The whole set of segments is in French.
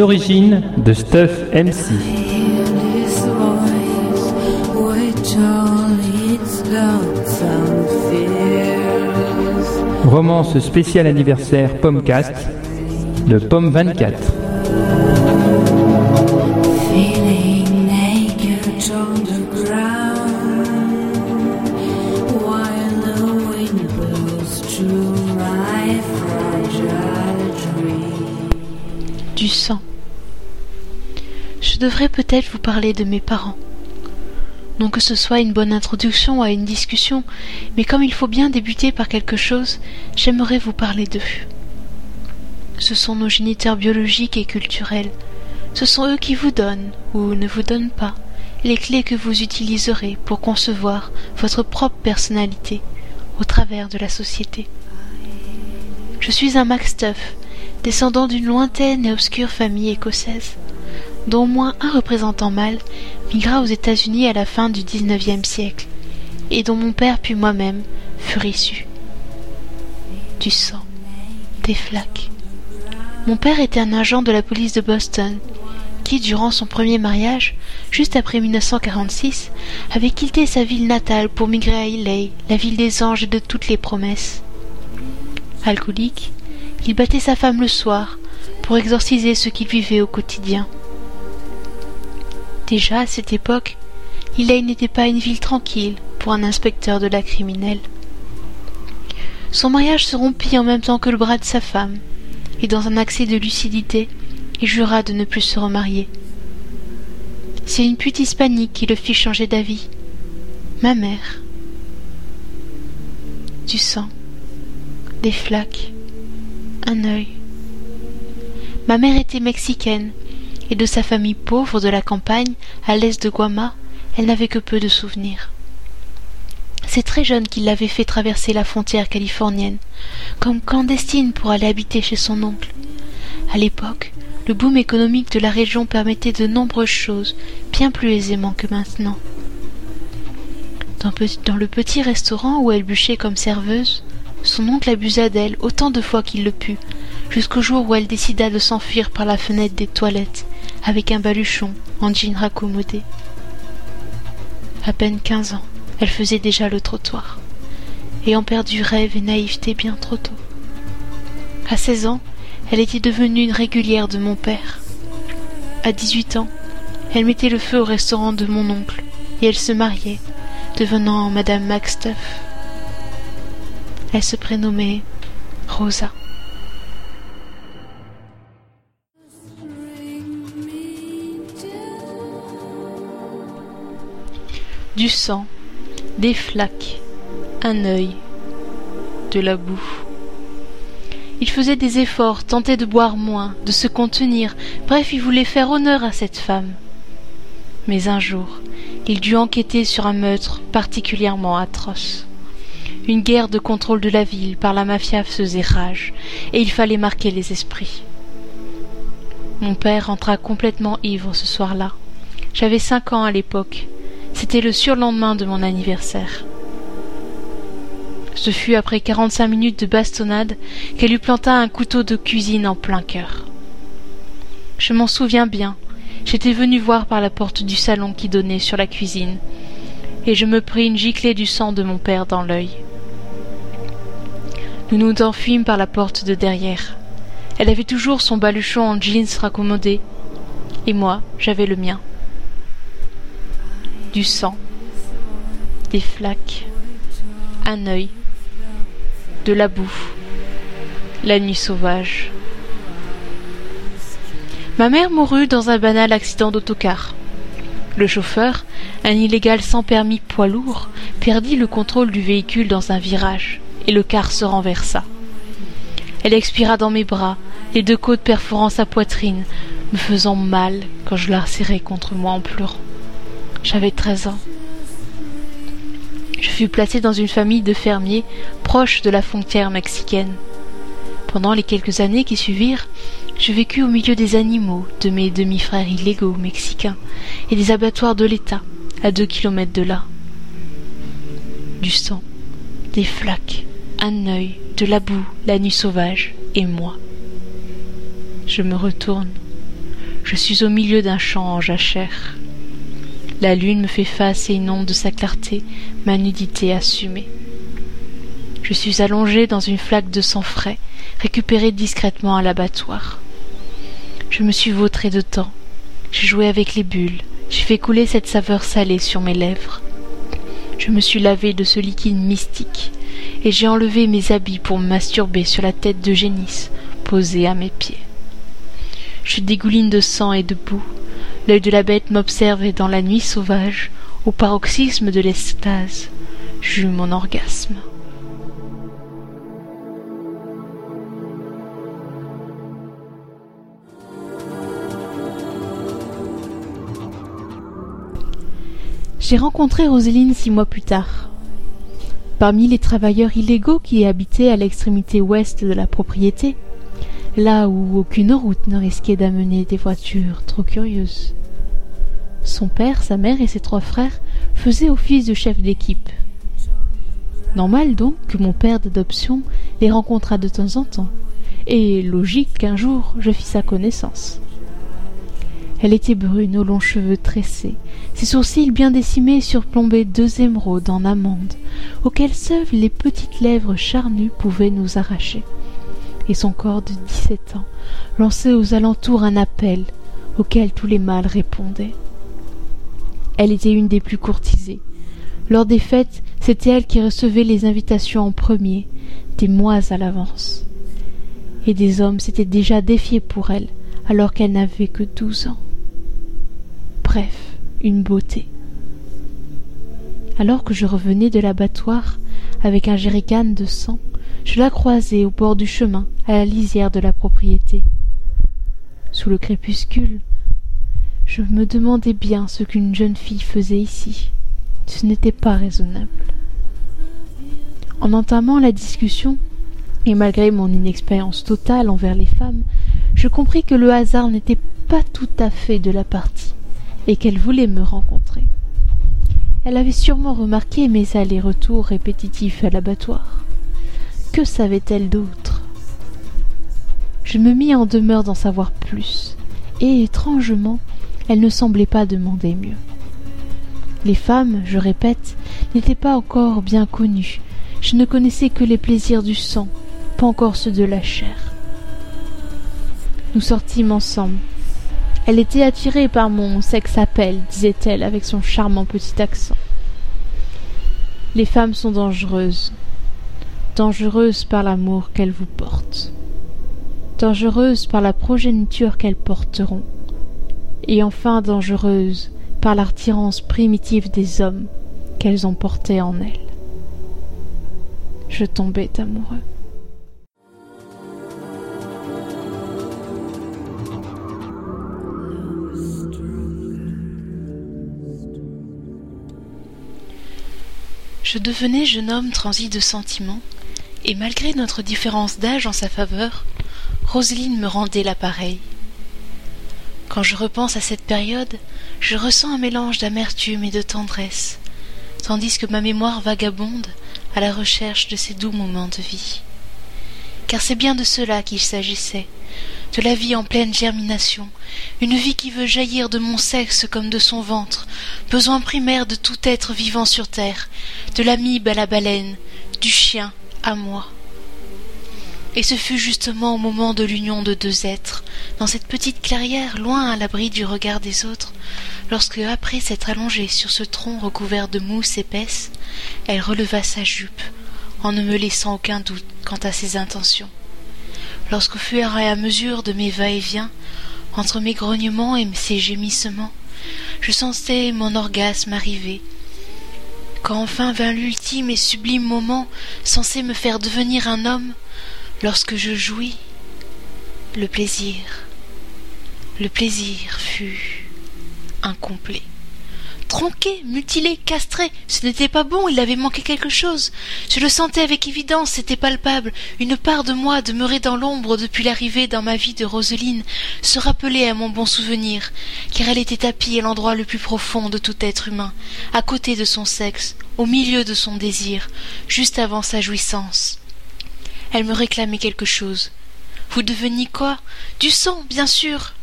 Origines de Stuff MC. Romance spéciale anniversaire Pommecast de Pomme 24. Devrais peut-être vous parler de mes parents. Non que ce soit une bonne introduction à une discussion, mais comme il faut bien débuter par quelque chose, j'aimerais vous parler d'eux. Ce sont nos géniteurs biologiques et culturels. Ce sont eux qui vous donnent, ou ne vous donnent pas, les clés que vous utiliserez pour concevoir votre propre personnalité au travers de la société. Je suis un Macstuff, descendant d'une lointaine et obscure famille écossaise, dont au moins un représentant mâle migra aux États-Unis à la fin du XIXe siècle, et dont mon père puis moi-même furent issus. Du sang, des flaques. Mon père était un agent de la police de Boston, qui, durant son premier mariage, juste après 1946, avait quitté sa ville natale pour migrer à Ilay, la ville des anges et de toutes les promesses. Alcoolique, il battait sa femme le soir pour exorciser ce qu'il vivait au quotidien. Déjà à cette époque, Ilay n'était pas une ville tranquille pour un inspecteur de la criminelle. Son mariage se rompit en même temps que le bras de sa femme, et dans un accès de lucidité, il jura de ne plus se remarier. C'est une pute hispanique qui le fit changer d'avis. Ma mère. Du sang. Des flaques. Un œil. Ma mère était mexicaine, et de sa famille pauvre de la campagne, à l'est de Guama, elle n'avait que peu de souvenirs. C'est très jeune qu'il l'avait fait traverser la frontière californienne, comme clandestine pour aller habiter chez son oncle. À l'époque, le boom économique de la région permettait de nombreuses choses, bien plus aisément que maintenant. Dans, dans le petit restaurant où elle bûchait comme serveuse, son oncle abusa d'elle autant de fois qu'il le put, jusqu'au jour où elle décida de s'enfuir par la fenêtre des toilettes, avec un baluchon en jean raccommodé. À peine quinze ans, elle faisait déjà le trottoir, ayant perdu rêve et naïveté bien trop tôt. À seize ans, elle était devenue une régulière de mon père. À dix-huit ans, elle mettait le feu au restaurant de mon oncle, et elle se mariait, devenant Madame Macstuff. Elle se prénommait Rosa. Du sang, des flaques, un œil, de la boue. Il faisait des efforts, tentait de boire moins, de se contenir, bref, il voulait faire honneur à cette femme. Mais un jour, il dut enquêter sur un meurtre particulièrement atroce. Une guerre de contrôle de la ville par la mafia faisait rage, et il fallait marquer les esprits. Mon père rentra complètement ivre ce soir-là. J'avais cinq ans à l'époque. C'était le surlendemain de mon anniversaire. Ce fut après quarante-cinq minutes de bastonnade qu'elle lui planta un couteau de cuisine en plein cœur. Je m'en souviens bien. J'étais venu voir par la porte du salon qui donnait sur la cuisine, et je me pris une giclée du sang de mon père dans l'œil. Nous nous enfuîmes par la porte de derrière. Elle avait toujours son baluchon en jeans raccommodé, et moi j'avais le mien. Du sang, des flaques, un œil, de la boue, la nuit sauvage. Ma mère mourut dans un banal accident d'autocar. Le chauffeur, un illégal sans permis poids lourd, perdit le contrôle du véhicule dans un virage, et le car se renversa. Elle expira dans mes bras, les deux côtes perforant sa poitrine, me faisant mal quand je la serrai contre moi en pleurant. J'avais treize ans. Je fus placé dans une famille de fermiers proche de la frontière mexicaine. Pendant les quelques années qui suivirent, je vécus au milieu des animaux, de mes demi-frères illégaux mexicains, et des abattoirs de l'État, à deux kilomètres de là. Du sang, des flaques, un œil, de la boue, la nuit sauvage, et moi. Je me retourne. Je suis au milieu d'un champ en jachère. La lune me fait face et inonde de sa clarté ma nudité assumée. Je suis allongé dans une flaque de sang frais, récupérée discrètement à l'abattoir. Je me suis vautré de temps. J'ai joué avec les bulles. J'ai fait couler cette saveur salée sur mes lèvres. Je me suis lavé de ce liquide mystique, et j'ai enlevé mes habits pour me masturber sur la tête de Génis, posée à mes pieds. Je dégouline de sang et de boue, L'œil de la bête m'observe dans la nuit sauvage, au paroxysme de l'extase, j'eus mon orgasme. J'ai rencontré Roséline six mois plus tard. Parmi les travailleurs illégaux qui habitaient à l'extrémité ouest de la propriété, là où aucune route ne risquait d'amener des voitures trop curieuses. Son père, sa mère et ses trois frères faisaient office de chef d'équipe. Normal donc que mon père d'adoption les rencontrât de temps en temps, et logique qu'un jour je fis sa connaissance. Elle était brune aux longs cheveux tressés, ses sourcils bien décimés surplombaient deux émeraudes en amande, auxquelles seules les petites lèvres charnues pouvaient nous arracher et son corps de dix-sept ans lançait aux alentours un appel auquel tous les mâles répondaient. Elle était une des plus courtisées. Lors des fêtes, c'était elle qui recevait les invitations en premier, des mois à l'avance. Et des hommes s'étaient déjà défiés pour elle, alors qu'elle n'avait que douze ans. Bref, une beauté. Alors que je revenais de l'abattoir avec un jerrycan de sang, je la croisai au bord du chemin, à la lisière de la propriété. Sous le crépuscule, je me demandais bien ce qu'une jeune fille faisait ici. Ce n'était pas raisonnable. En entamant la discussion, et malgré mon inexpérience totale envers les femmes, je compris que le hasard n'était pas tout à fait de la partie, et qu'elle voulait me rencontrer. Elle avait sûrement remarqué mes allers-retours répétitifs à l'abattoir. Que savait-elle d'autre? Je me mis en demeure d'en savoir plus, et étrangement, elle ne semblait pas demander mieux. Les femmes, je répète, n'étaient pas encore bien connues. Je ne connaissais que les plaisirs du sang, pas encore ceux de la chair. Nous sortîmes ensemble. Elle était attirée par mon sexe appel, disait-elle avec son charmant petit accent. Les femmes sont dangereuses, dangereuse par l'amour qu'elles vous portent, dangereuse par la progéniture qu'elles porteront, et enfin dangereuse par l'attirance primitive des hommes qu'elles ont portés en elles. Je tombais amoureux. Je devenais jeune homme transi de sentiments, et malgré notre différence d'âge en sa faveur, Roselyne me rendait l'appareil. Quand je repense à cette période, je ressens un mélange d'amertume et de tendresse, tandis que ma mémoire vagabonde à la recherche de ces doux moments de vie. Car c'est bien de cela qu'il s'agissait, de la vie en pleine germination, une vie qui veut jaillir de mon sexe comme de son ventre, besoin primaire de tout être vivant sur terre, de l'amibe à la baleine, du chien à moi. Et ce fut justement au moment de l'union de deux êtres, dans cette petite clairière loin à l'abri du regard des autres, lorsque, après s'être allongée sur ce tronc recouvert de mousse épaisse, elle releva sa jupe, en ne me laissant aucun doute quant à ses intentions. Lorsqu'au fur et à mesure de mes va-et-vient, entre mes grognements et ses gémissements, je sentais mon orgasme arriver, quand enfin vint l'ultime et sublime moment censé me faire devenir un homme, lorsque je jouis, le plaisir, le plaisir fut incomplet. Tronqué, mutilé, castré, ce n'était pas bon, il avait manqué quelque chose. Je le sentais avec évidence, c'était palpable. Une part de moi, demeurée dans l'ombre depuis l'arrivée dans ma vie de Roseline, se rappelait à mon bon souvenir, car elle était tapie à l'endroit le plus profond de tout être humain, à côté de son sexe, au milieu de son désir, juste avant sa jouissance. Elle me réclamait quelque chose. Vous deveniez quoi? Du sang, bien sûr.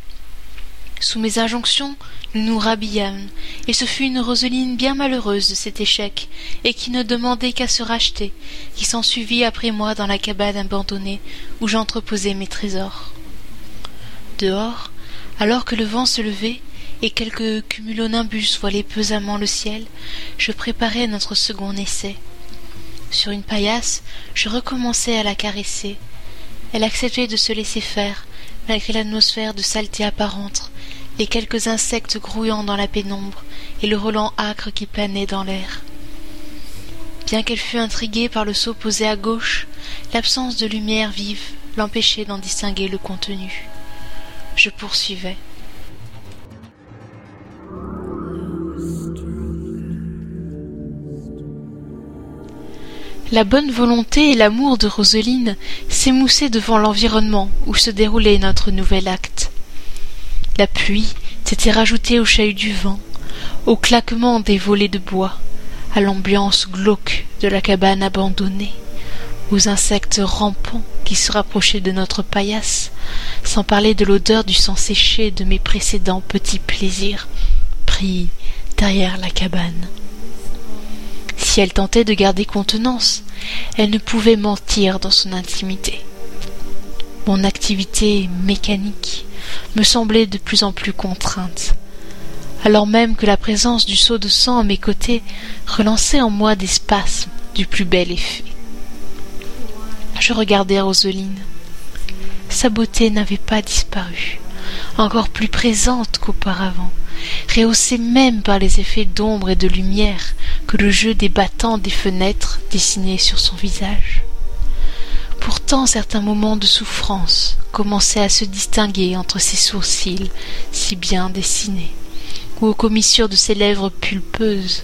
Sous mes injonctions, nous nous rhabillâmes, et ce fut une Roseline bien malheureuse de cet échec, et qui ne demandait qu'à se racheter, qui s'ensuivit après moi dans la cabane abandonnée où j'entreposais mes trésors. Dehors, alors que le vent se levait, et quelques cumulonimbus voilaient pesamment le ciel, je préparais notre second essai. Sur une paillasse, je recommençai à la caresser. Elle acceptait de se laisser faire, malgré l'atmosphère de saleté apparente, les quelques insectes grouillant dans la pénombre et le relent âcre qui planait dans l'air. Bien qu'elle fût intriguée par le seau posé à gauche, l'absence de lumière vive l'empêchait d'en distinguer le contenu. Je poursuivais. La bonne volonté et l'amour de Roseline s'émoussaient devant l'environnement où se déroulait notre nouvel acte. La pluie s'était rajoutée au chahut du vent, au claquement des volets de bois, à l'ambiance glauque de la cabane abandonnée, aux insectes rampants qui se rapprochaient de notre paillasse, sans parler de l'odeur du sang séché de mes précédents petits plaisirs pris derrière la cabane. Si elle tentait de garder contenance, elle ne pouvait mentir dans son intimité. Mon activité mécanique me semblait de plus en plus contrainte, alors même que la présence du seau de sang à mes côtés relançait en moi des spasmes du plus bel effet. Je regardais Roseline. Sa beauté n'avait pas disparu, encore plus présente qu'auparavant, rehaussée même par les effets d'ombre et de lumière que le jeu des battants des fenêtres dessinait sur son visage. Pourtant certains moments de souffrance commençaient à se distinguer entre ses sourcils si bien dessinés, ou aux commissures de ses lèvres pulpeuses,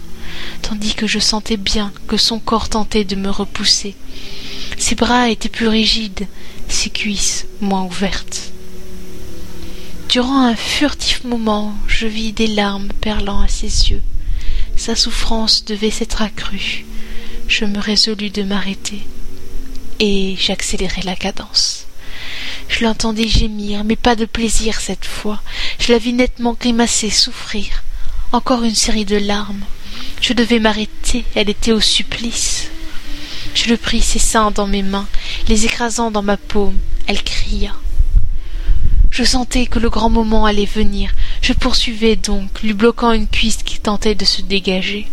tandis que je sentais bien que son corps tentait de me repousser. Ses bras étaient plus rigides, ses cuisses moins ouvertes. Durant un furtif moment, je vis des larmes perlant à ses yeux. Sa souffrance devait s'être accrue. Je me résolus de m'arrêter et j'accélérai la cadence. Je l'entendais gémir, mais pas de plaisir cette fois. Je la vis nettement grimacer, souffrir. Encore une série de larmes. Je devais m'arrêter, elle était au supplice. Je le pris ses seins dans mes mains, les écrasant dans ma paume. Elle cria. Je sentais que le grand moment allait venir. Je poursuivais donc, lui bloquant une cuisse qui tentait de se dégager.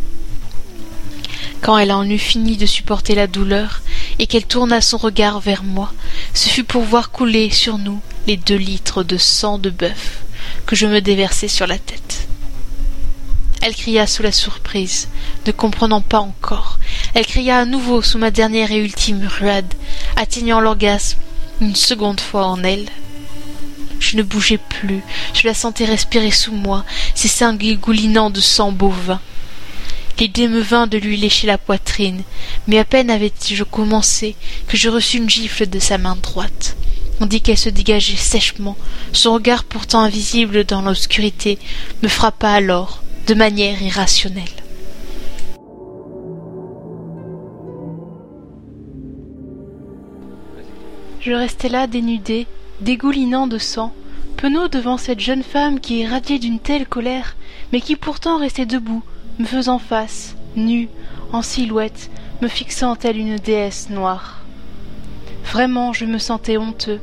Quand elle en eut fini de supporter la douleur, et qu'elle tourna son regard vers moi, ce fut pour voir couler sur nous les deux litres de sang de bœuf que je me déversai sur la tête. Elle cria sous la surprise, ne comprenant pas encore. Elle cria à nouveau sous ma dernière et ultime ruade, atteignant l'orgasme une seconde fois en elle. Je ne bougeais plus, je la sentais respirer sous moi, ses seins goulinant de sang bovin. L'idée me vint de lui lécher la poitrine, mais à peine avais-je commencé que je reçus une gifle de sa main droite. On dit qu'elle se dégageait sèchement. Son regard pourtant invisible dans l'obscurité me frappa alors, de manière irrationnelle. Je restai là dénudé, dégoulinant de sang, penaud devant cette jeune femme qui irradiait d'une telle colère, mais qui pourtant restait debout, me faisant face, nue, en silhouette, me fixant telle une déesse noire. Vraiment, je me sentais honteux,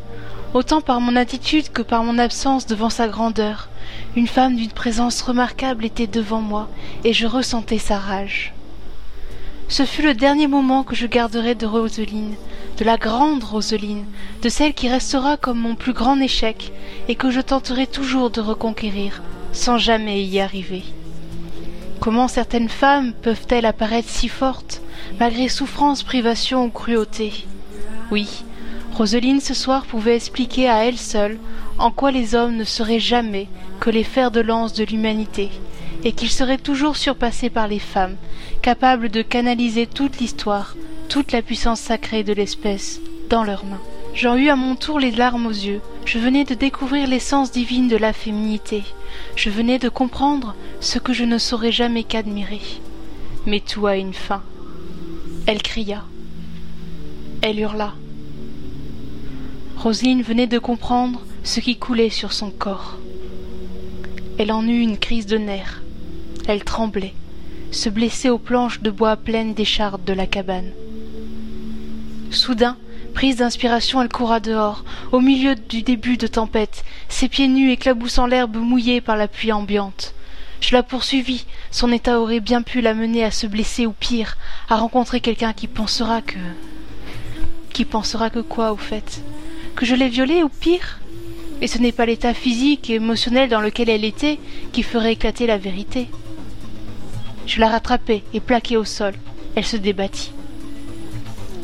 autant par mon attitude que par mon absence devant sa grandeur. Une femme d'une présence remarquable était devant moi, et je ressentais sa rage. Ce fut le dernier moment que je garderai de Roseline, de la grande Roseline, de celle qui restera comme mon plus grand échec, et que je tenterai toujours de reconquérir, sans jamais y arriver. Comment certaines femmes peuvent-elles apparaître si fortes, malgré souffrance, privation ou cruauté Oui, Roseline ce soir pouvait expliquer à elle seule en quoi les hommes ne seraient jamais que les fers de lance de l'humanité, et qu'ils seraient toujours surpassés par les femmes, capables de canaliser toute l'histoire, toute la puissance sacrée de l'espèce, dans leurs mains. J'en eus à mon tour les larmes aux yeux. Je venais de découvrir l'essence divine de la féminité. Je venais de comprendre ce que je ne saurais jamais qu'admirer. Mais tout a une fin. Elle cria. Elle hurla. Roselyne venait de comprendre ce qui coulait sur son corps. Elle en eut une crise de nerfs. Elle tremblait, se blessait aux planches de bois pleines d'échardes de la cabane. Soudain, prise d'inspiration, elle coura dehors, au milieu du début de tempête, ses pieds nus éclaboussant l'herbe mouillée par la pluie ambiante. Je la poursuivis, son état aurait bien pu la mener à se blesser ou pire, à rencontrer quelqu'un qui pensera que. Qui pensera que quoi, au fait? Que je l'ai violée ou pire? Et ce n'est pas l'état physique et émotionnel dans lequel elle était qui ferait éclater la vérité. Je la rattrapai et plaquai au sol. Elle se débattit.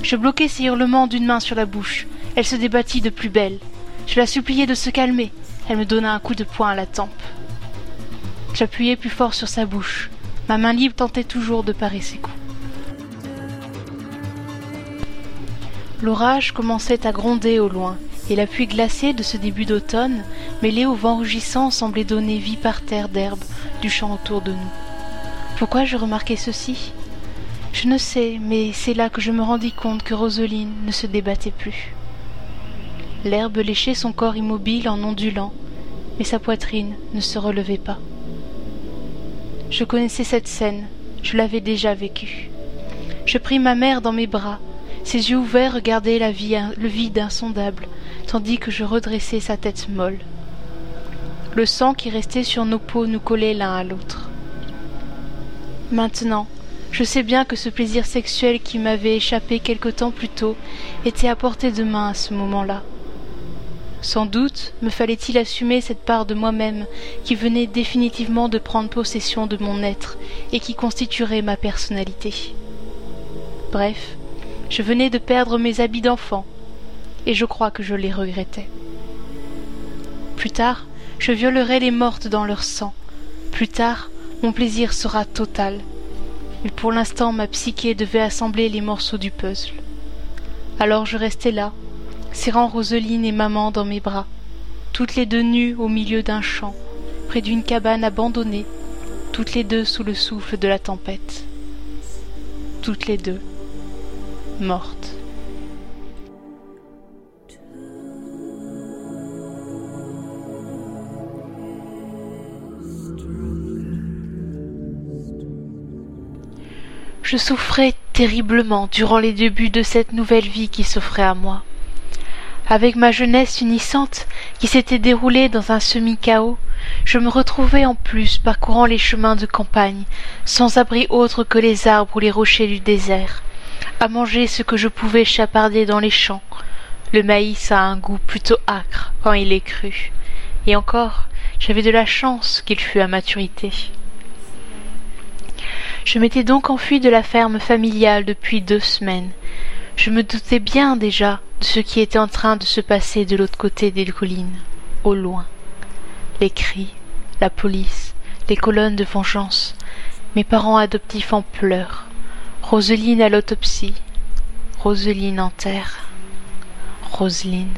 Je bloquai ses hurlements d'une main sur la bouche. Elle se débattit de plus belle. Je la suppliai de se calmer. Elle me donna un coup de poing à la tempe. J'appuyai plus fort sur sa bouche. Ma main libre tentait toujours de parer ses coups. L'orage commençait à gronder au loin, et la pluie glacée de ce début d'automne, mêlée au vent rugissant, semblait donner vie par terre d'herbe du champ autour de nous. Pourquoi je remarquais ceci Je ne sais, mais c'est là que je me rendis compte que Roseline ne se débattait plus. L'herbe léchait son corps immobile en ondulant, mais sa poitrine ne se relevait pas. Je connaissais cette scène, je l'avais déjà vécue. Je pris ma mère dans mes bras, ses yeux ouverts regardaient le vide insondable, tandis que je redressais sa tête molle. Le sang qui restait sur nos peaux nous collait l'un à l'autre. Maintenant, je sais bien que ce plaisir sexuel qui m'avait échappé quelque temps plus tôt était à portée de main à ce moment-là. Sans doute me fallait-il assumer cette part de moi-même qui venait définitivement de prendre possession de mon être et qui constituerait ma personnalité. Bref, je venais de perdre mes habits d'enfant, et je crois que je les regrettais. Plus tard, je violerai les mortes dans leur sang. Plus tard, mon plaisir sera total. Mais pour l'instant, ma psyché devait assembler les morceaux du puzzle. Alors je restai là, serrant Roseline et maman dans mes bras, toutes les deux nues au milieu d'un champ, près d'une cabane abandonnée, toutes les deux sous le souffle de la tempête. Toutes les deux mortes. Je souffrais terriblement durant les débuts de cette nouvelle vie qui s'offrait à moi avec ma jeunesse unissante qui s'était déroulée dans un semi-chaos, je me retrouvais en plus parcourant les chemins de campagne, sans abri autre que les arbres ou les rochers du désert, à manger ce que je pouvais chaparder dans les champs. Le maïs a un goût plutôt âcre quand il est cru, et encore j'avais de la chance qu'il fût à maturité. Je m'étais donc enfui de la ferme familiale depuis deux semaines. Je me doutais bien déjà ce qui était en train de se passer de l'autre côté des collines, au loin. Les cris, la police, les colonnes de vengeance, mes parents adoptifs en pleurs, Roseline à l'autopsie, Roseline en terre, Roseline.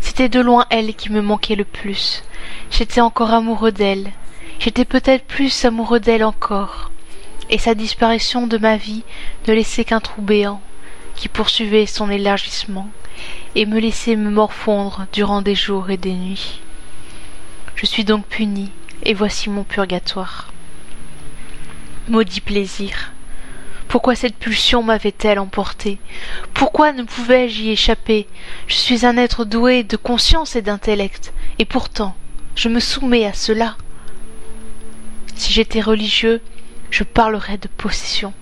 C'était de loin elle qui me manquait le plus. J'étais encore amoureux d'elle. J'étais peut-être plus amoureux d'elle encore. Et sa disparition de ma vie ne laissait qu'un trou béant, qui poursuivait son élargissement et me laissait me morfondre durant des jours et des nuits. Je suis donc puni, et voici mon purgatoire. Maudit plaisir. Pourquoi cette pulsion m'avait-elle emporté Pourquoi ne pouvais-je y échapper? Je suis un être doué de conscience et d'intellect, et pourtant je me soumets à cela. Si j'étais religieux, je parlerais de possession.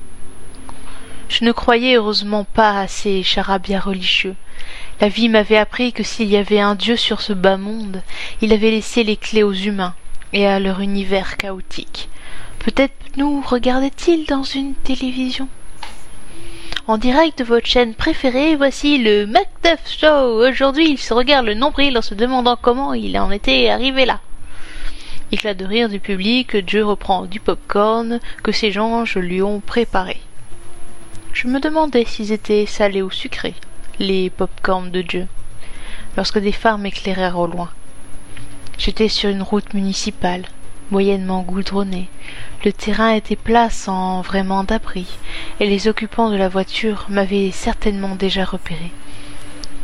Je ne croyais heureusement pas à ces charabia religieux. La vie m'avait appris que s'il y avait un Dieu sur ce bas monde, il avait laissé les clés aux humains et à leur univers chaotique. Peut-être nous regardait-il dans une télévision. En direct de votre chaîne préférée, voici le Macduff Show. Aujourd'hui, il se regarde le nombril en se demandant comment il en était arrivé là. Éclat de rire du public, Dieu reprend du pop-corn que ses anges lui ont préparé. Je me demandais s'ils étaient salés ou sucrés, les pop-corns de Dieu, lorsque des phares m'éclairèrent au loin. J'étais sur une route municipale, moyennement goudronnée. Le terrain était plat sans vraiment d'abri, et les occupants de la voiture m'avaient certainement déjà repéré.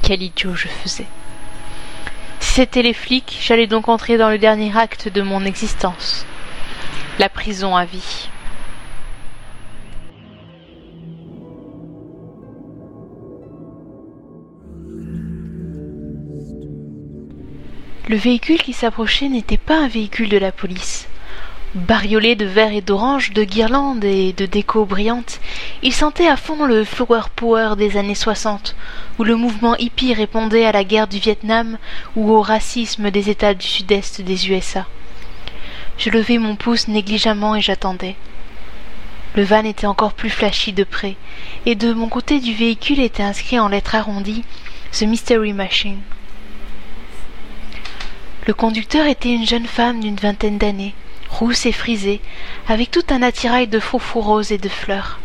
Quel idiot je faisais. Si c'étaient les flics, j'allais donc entrer dans le dernier acte de mon existence. La prison à vie. Le véhicule qui s'approchait n'était pas un véhicule de la police. Bariolé de vert et d'orange, de guirlandes et de déco brillantes, il sentait à fond le flower power des années soixante, où le mouvement hippie répondait à la guerre du Vietnam ou au racisme des États du sud-est des USA. Je levai mon pouce négligemment et j'attendais. Le van était encore plus flashy de près, et de mon côté du véhicule était inscrit en lettres arrondies The Mystery Machine. Le conducteur était une jeune femme d'une vingtaine d'années, rousse et frisée, avec tout un attirail de froufrous roses et de fleurs.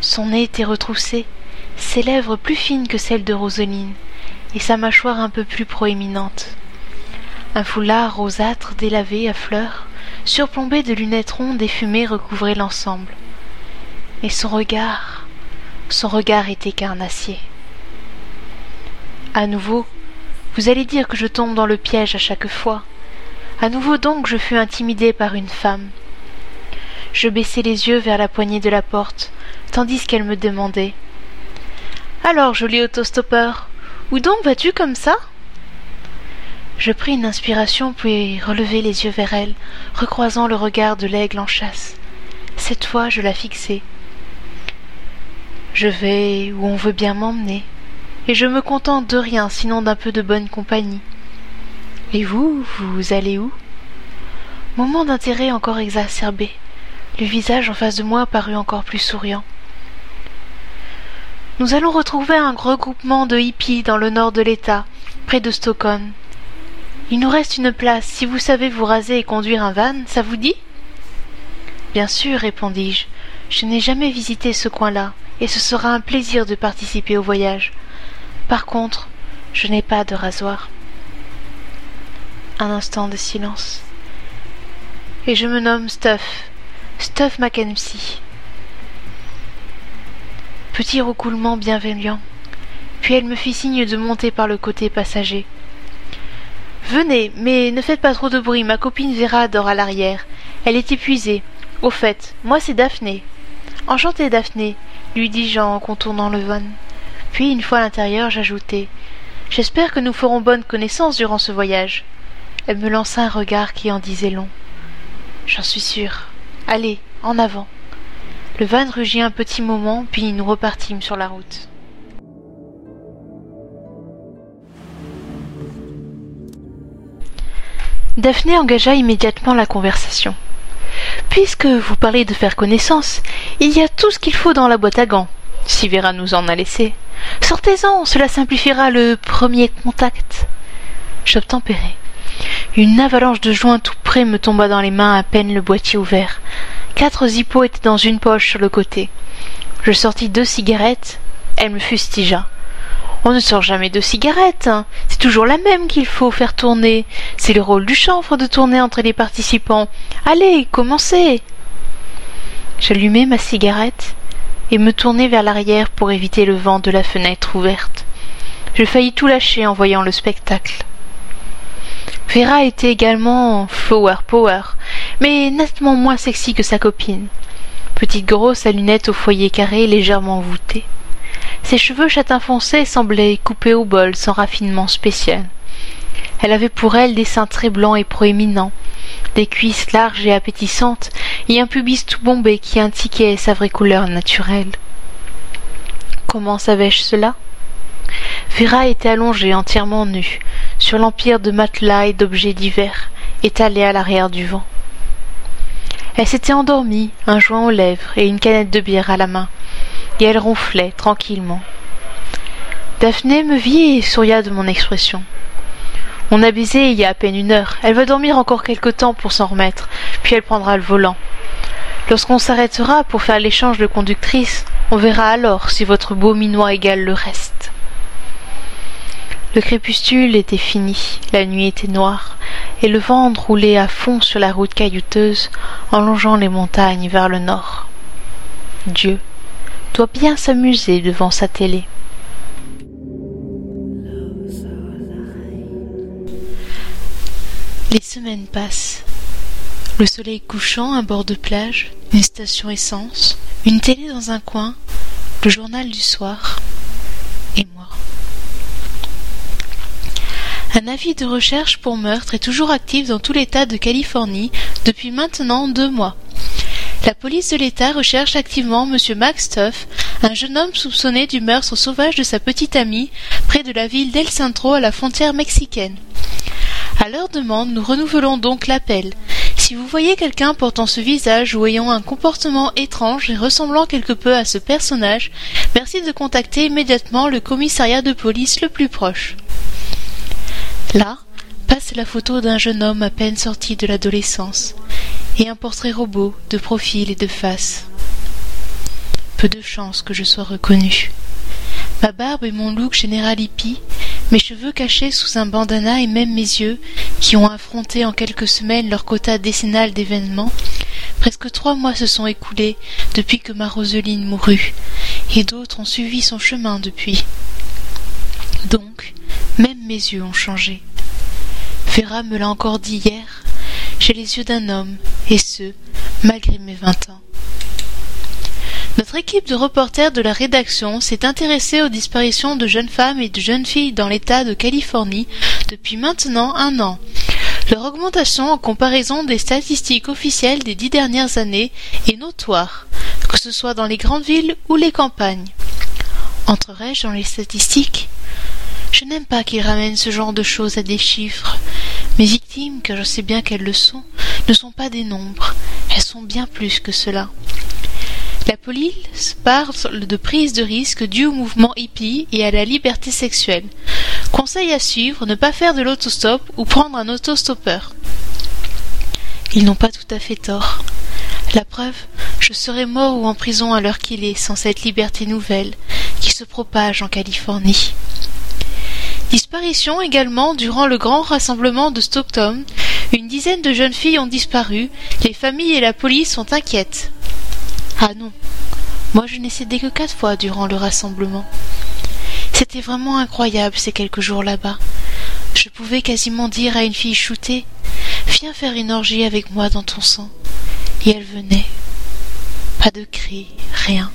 Son nez était retroussé, ses lèvres plus fines que celles de Roseline, et sa mâchoire un peu plus proéminente. Un foulard rosâtre délavé à fleurs, surplombé de lunettes rondes et fumées recouvrait l'ensemble. Et son regard, son regard était carnassier. À nouveau, vous allez dire que je tombe dans le piège à chaque fois. À nouveau donc je fus intimidé par une femme. Je baissai les yeux vers la poignée de la porte, tandis qu'elle me demandait. Alors, joli autostoppeur, où donc vas-tu comme ça? Je pris une inspiration puis relevai les yeux vers elle, recroisant le regard de l'aigle en chasse. Cette fois je la fixai. Je vais où on veut bien m'emmener, et je me contente de rien sinon d'un peu de bonne compagnie. Et vous, vous allez où? Moment d'intérêt encore exacerbé. Le visage en face de moi parut encore plus souriant. Nous allons retrouver un regroupement de hippies dans le nord de l'État, près de Stockholm. Il nous reste une place. Si vous savez vous raser et conduire un van, ça vous dit? Bien sûr, répondis-je. Je n'ai jamais visité ce coin-là, et ce sera un plaisir de participer au voyage. Par contre, je n'ai pas de rasoir. Un instant de silence. Et je me nomme Stuff, Stuff Mackenzie. Petit roucoulement bienveillant. Puis elle me fit signe de monter par le côté passager. Venez, mais ne faites pas trop de bruit, ma copine Vera dort à l'arrière. Elle est épuisée. Au fait, moi c'est Daphné. Enchantée Daphné, lui dis-je en contournant le van. Puis, une fois à l'intérieur, j'ajoutai J'espère que nous ferons bonne connaissance durant ce voyage. Elle me lança un regard qui en disait long. J'en suis sûre. Allez, en avant. Le van rugit un petit moment, puis nous repartîmes sur la route. Daphné engagea immédiatement la conversation. Puisque vous parlez de faire connaissance, il y a tout ce qu'il faut dans la boîte à gants, si Vera nous en a laissé. Sortez-en, cela simplifiera le premier contact. J'obtempérai. Une avalanche de joints tout près me tomba dans les mains à peine le boîtier ouvert. Quatre zippos étaient dans une poche sur le côté. Je sortis deux cigarettes. Elle me fustigea. On ne sort jamais de cigarettes. Hein. C'est toujours la même qu'il faut faire tourner. C'est le rôle du chanvre de tourner entre les participants. Allez, commencez. J'allumai ma cigarette et me tournai vers l'arrière pour éviter le vent de la fenêtre ouverte. Je faillis tout lâcher en voyant le spectacle. Vera était également flower power, mais nettement moins sexy que sa copine. Petite grosse à lunettes au foyer carré légèrement voûté. Ses cheveux châtain foncé semblaient coupés au bol sans raffinement spécial. Elle avait pour elle des seins très blancs et proéminents, des cuisses larges et appétissantes, et un pubis tout bombé qui indiquait sa vraie couleur naturelle. Comment savais-je cela? Vera était allongée entièrement nue, sur l'empire de matelas et d'objets divers, étalés à l'arrière du vent. Elle s'était endormie, un joint aux lèvres et une canette de bière à la main, et elle ronflait tranquillement. Daphné me vit et souria de mon expression. On a baisé il y a à peine une heure. Elle va dormir encore quelque temps pour s'en remettre, puis elle prendra le volant. Lorsqu'on s'arrêtera pour faire l'échange de conductrice, on verra alors si votre beau minois égale le reste. Le crépuscule était fini, la nuit était noire, et le vent roulait à fond sur la route caillouteuse en longeant les montagnes vers le nord. Dieu doit bien s'amuser devant sa télé. Les semaines passent. Le soleil couchant, un bord de plage, une station essence, une télé dans un coin, le journal du soir, et moi. Un avis de recherche pour meurtre est toujours actif dans tout l'État de Californie depuis maintenant deux mois. La police de l'État recherche activement M. Max Tuff, un jeune homme soupçonné du meurtre sauvage de sa petite amie près de la ville d'El Centro à la frontière mexicaine. À leur demande, nous renouvelons donc l'appel. Si vous voyez quelqu'un portant ce visage ou ayant un comportement étrange et ressemblant quelque peu à ce personnage, merci de contacter immédiatement le commissariat de police le plus proche. Là passe la photo d'un jeune homme à peine sorti de l'adolescence et un portrait robot de profil et de face. Peu de chance que je sois reconnu. Ma barbe et mon look général hippie mes cheveux cachés sous un bandana et même mes yeux, qui ont affronté en quelques semaines leur quota décennal d'événements, presque trois mois se sont écoulés depuis que ma Roseline mourut, et d'autres ont suivi son chemin depuis. Donc, même mes yeux ont changé. Vera me l'a encore dit hier, j'ai les yeux d'un homme, et ce, malgré mes vingt ans. Notre équipe de reporters de la rédaction s'est intéressée aux disparitions de jeunes femmes et de jeunes filles dans l'État de Californie depuis maintenant un an. Leur augmentation en comparaison des statistiques officielles des dix dernières années est notoire, que ce soit dans les grandes villes ou les campagnes. Entrerai-je dans les statistiques? Je n'aime pas qu'ils ramènent ce genre de choses à des chiffres. Mes victimes, car je sais bien qu'elles le sont, ne sont pas des nombres, elles sont bien plus que cela. La police parle de prise de risque due au mouvement hippie et à la liberté sexuelle. Conseil à suivre, ne pas faire de l'autostop ou prendre un autostoppeur. Ils n'ont pas tout à fait tort. La preuve, je serais mort ou en prison à l'heure qu'il est sans cette liberté nouvelle qui se propage en Californie. Disparition également durant le grand rassemblement de Stockton. Une dizaine de jeunes filles ont disparu, les familles et la police sont inquiètes. Ah non, moi je n'ai cédé que quatre fois durant le rassemblement. C'était vraiment incroyable ces quelques jours là-bas. Je pouvais quasiment dire à une fille shootée Viens faire une orgie avec moi dans ton sang. Et elle venait. Pas de cris, rien.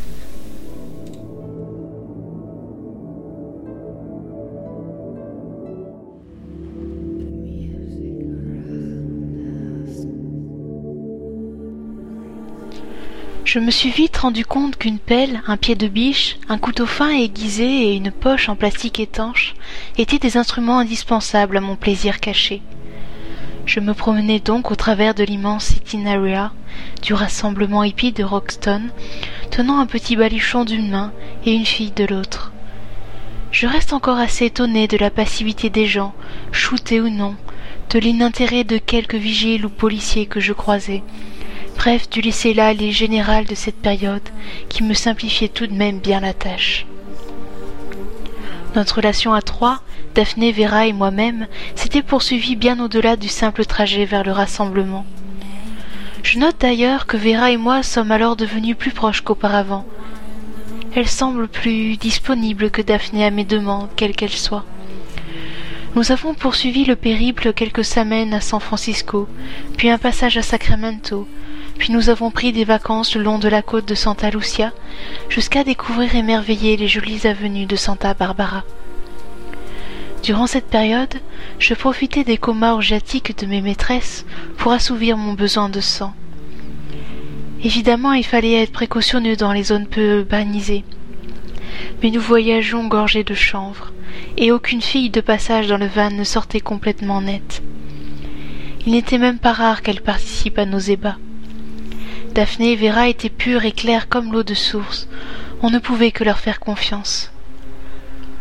Je me suis vite rendu compte qu'une pelle, un pied de biche, un couteau fin et aiguisé et une poche en plastique étanche étaient des instruments indispensables à mon plaisir caché. Je me promenais donc au travers de l'immense itinéraire du rassemblement hippie de Roxton, tenant un petit baluchon d'une main et une fille de l'autre. Je reste encore assez étonné de la passivité des gens, shootés ou non, de l'inintérêt de quelques vigiles ou policiers que je croisais, bref du laisser là les générales de cette période qui me simplifiait tout de même bien la tâche. Notre relation à trois, Daphné, Vera et moi-même, s'était poursuivie bien au-delà du simple trajet vers le rassemblement. Je note d'ailleurs que Vera et moi sommes alors devenus plus proches qu'auparavant. Elle semble plus disponible que Daphné à mes demandes, quelles qu'elles soient. Nous avons poursuivi le périple quelques semaines à San Francisco, puis un passage à Sacramento, puis nous avons pris des vacances le long de la côte de Santa Lucia, jusqu'à découvrir émerveiller les jolies avenues de Santa Barbara. Durant cette période, je profitais des comas orgiatiques de mes maîtresses pour assouvir mon besoin de sang. Évidemment, il fallait être précautionneux dans les zones peu urbanisées. Mais nous voyageons gorgés de chanvre, et aucune fille de passage dans le van ne sortait complètement nette. Il n'était même pas rare qu'elle participe à nos ébats. Daphné et Vera étaient pures et claires comme l'eau de source. On ne pouvait que leur faire confiance.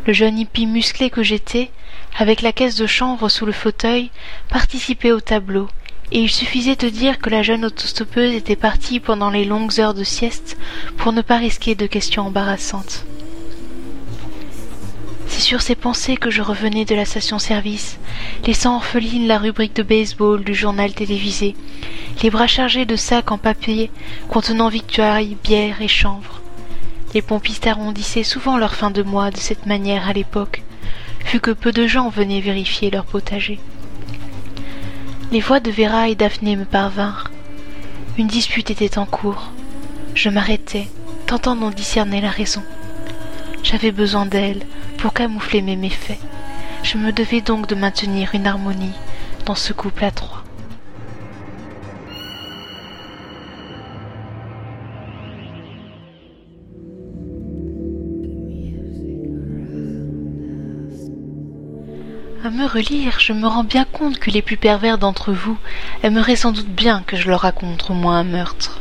Le jeune hippie musclé que j'étais, avec la caisse de chanvre sous le fauteuil, participait au tableau, et il suffisait de dire que la jeune autostoppeuse était partie pendant les longues heures de sieste pour ne pas risquer de questions embarrassantes. C'est sur ces pensées que je revenais de la station-service, laissant orpheline la rubrique de baseball du journal télévisé, les bras chargés de sacs en papier contenant victoires, bière et chanvre. Les pompistes arrondissaient souvent leur fin de mois de cette manière à l'époque, vu que peu de gens venaient vérifier leur potager. Les voix de Vera et Daphné me parvinrent. Une dispute était en cours. Je m'arrêtai, tentant d'en discerner la raison. J'avais besoin d'elle pour camoufler mes méfaits. Je me devais donc de maintenir une harmonie dans ce couple à trois. À me relire, je me rends bien compte que les plus pervers d'entre vous aimeraient sans doute bien que je leur raconte au moins un meurtre.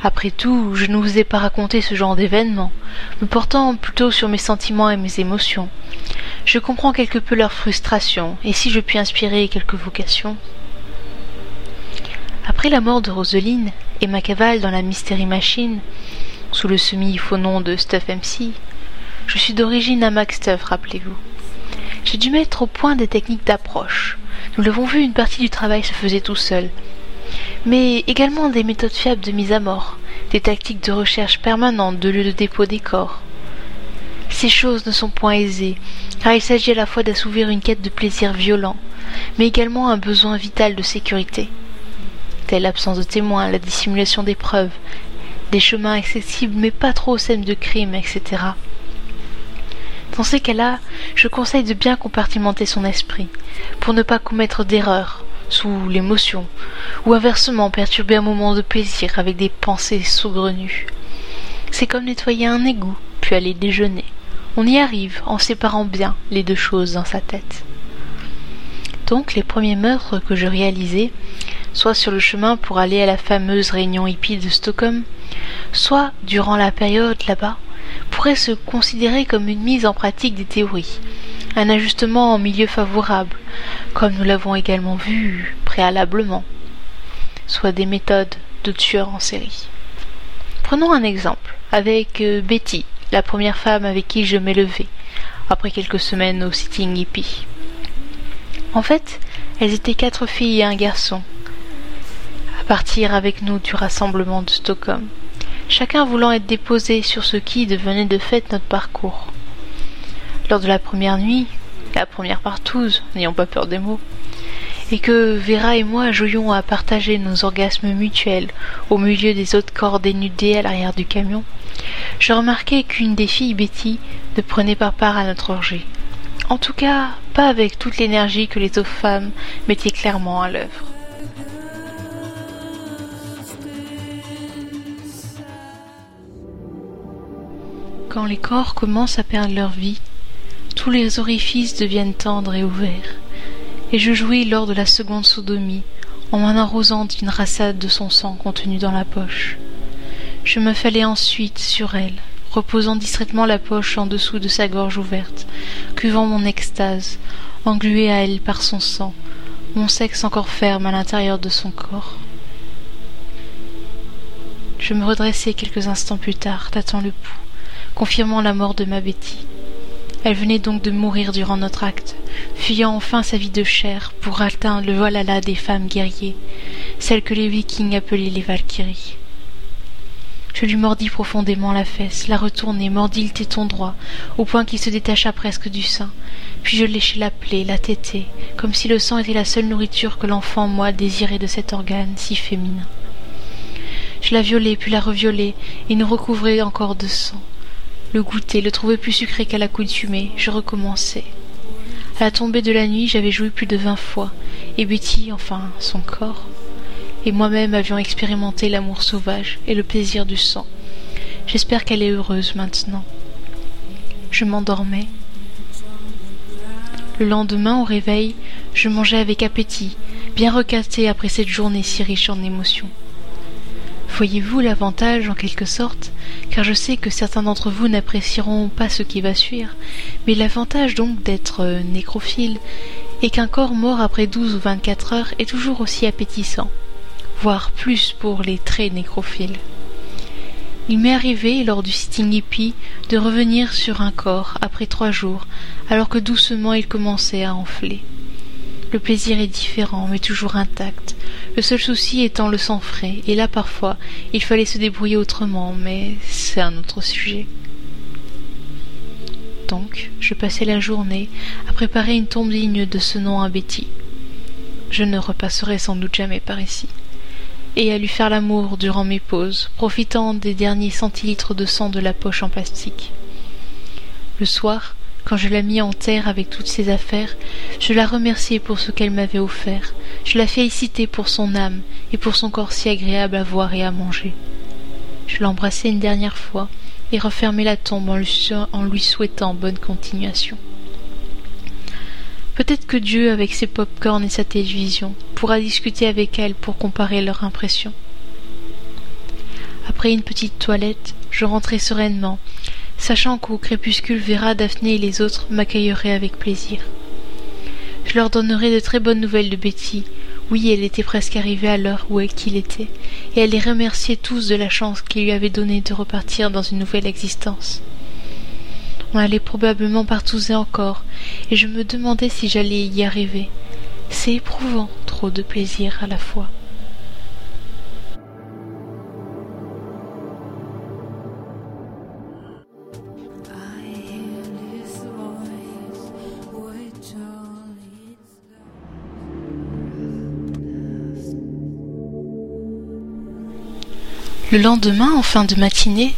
Après tout, je ne vous ai pas raconté ce genre d'événement, me portant plutôt sur mes sentiments et mes émotions. Je comprends quelque peu leur frustration, et si je puis inspirer quelques vocations. Après la mort de Roseline et ma cavale dans la Mystery Machine, sous le semi-faux nom de Stuff MC, je suis d'origine à Max Stuff, rappelez-vous. J'ai dû mettre au point des techniques d'approche. Nous l'avons vu, une partie du travail se faisait tout seul. Mais également des méthodes fiables de mise à mort, des tactiques de recherche permanente de lieu de dépôt des corps. Ces choses ne sont point aisées, car il s'agit à la fois d'assouvir une quête de plaisir violent, mais également un besoin vital de sécurité. Telle l'absence de témoins, la dissimulation des preuves, des chemins accessibles mais pas trop scènes de crime, etc. Dans ces cas-là, je conseille de bien compartimenter son esprit, pour ne pas commettre d'erreurs, sous l'émotion, ou inversement perturber un moment de plaisir avec des pensées saugrenues. C'est comme nettoyer un égout, puis aller déjeuner. On y arrive en séparant bien les deux choses dans sa tête. Donc les premiers meurtres que je réalisais, soit sur le chemin pour aller à la fameuse réunion hippie de Stockholm, soit durant la période là-bas, pourrait se considérer comme une mise en pratique des théories, un ajustement en milieu favorable, comme nous l'avons également vu préalablement, soit des méthodes de tueurs en série. Prenons un exemple avec euh, Betty, la première femme avec qui je m'élevais, après quelques semaines au sitting hippie. En fait, elles étaient quatre filles et un garçon, à partir avec nous du rassemblement de Stockholm chacun voulant être déposé sur ce qui devenait de fait notre parcours. Lors de la première nuit, la première partouze, n'ayant pas peur des mots, et que Vera et moi jouions à partager nos orgasmes mutuels au milieu des autres corps dénudés à l'arrière du camion, je remarquai qu'une des filles, Betty, ne prenait pas part à notre orgie. En tout cas, pas avec toute l'énergie que les autres femmes mettaient clairement à l'œuvre. Quand les corps commencent à perdre leur vie, tous les orifices deviennent tendres et ouverts, et je jouis lors de la seconde sodomie en m'en arrosant d'une rassade de son sang contenu dans la poche. Je me fallais ensuite sur elle, reposant distraitement la poche en dessous de sa gorge ouverte, cuvant mon extase, englué à elle par son sang, mon sexe encore ferme à l'intérieur de son corps. Je me redressai quelques instants plus tard, tâtant le pouls confirmant la mort de ma Betty. Elle venait donc de mourir durant notre acte, fuyant enfin sa vie de chair pour atteindre le Valhalla des femmes guerriers, celles que les vikings appelaient les Valkyries. Je lui mordis profondément la fesse, la retournai, mordis le téton droit, au point qu'il se détacha presque du sein, puis je léchai la plaie, la tétai, comme si le sang était la seule nourriture que l'enfant moi désirait de cet organe si féminin. Je la violai, puis la reviolai, et nous recouvrai encore de sang le goûter, le trouver plus sucré qu'à l'accoutumée, je recommençai. À la tombée de la nuit, j'avais joui plus de vingt fois, et Betty, enfin son corps, et moi-même avions expérimenté l'amour sauvage et le plaisir du sang. J'espère qu'elle est heureuse maintenant. Je m'endormais. Le lendemain, au réveil, je mangeais avec appétit, bien recaté après cette journée si riche en émotions. Voyez-vous l'avantage en quelque sorte, car je sais que certains d'entre vous n'apprécieront pas ce qui va suivre, mais l'avantage donc d'être euh, nécrophile est qu'un corps mort après douze ou vingt-quatre heures est toujours aussi appétissant, voire plus pour les très nécrophiles. Il m'est arrivé, lors du sitting hippie, de revenir sur un corps après trois jours, alors que doucement il commençait à enfler. Le plaisir est différent, mais toujours intact, le seul souci étant le sang frais, et là parfois il fallait se débrouiller autrement, mais c'est un autre sujet. Donc, je passai la journée à préparer une tombe digne de ce nom à Betty. je ne repasserai sans doute jamais par ici, et à lui faire l'amour durant mes pauses, profitant des derniers centilitres de sang de la poche en plastique. Le soir, quand je la mis en terre avec toutes ses affaires, je la remerciai pour ce qu'elle m'avait offert, je la félicitai pour son âme et pour son corps si agréable à voir et à manger. Je l'embrassai une dernière fois et refermai la tombe en lui, souhaitant bonne continuation. Peut-être que Dieu, avec ses pop-corn et sa télévision, pourra discuter avec elle pour comparer leurs impressions. Après une petite toilette, je rentrai sereinement sachant qu'au crépuscule Vera, Daphné et les autres m'accueilleraient avec plaisir. Je leur donnerai de très bonnes nouvelles de Betty. Oui, elle était presque arrivée à l'heure où qu'il était, et elle les remerciait tous de la chance qu'il lui avait donnée de repartir dans une nouvelle existence. On allait probablement partouzer encore, et je me demandais si j'allais y arriver. C'est éprouvant, trop de plaisir à la fois. Le lendemain, en fin de matinée,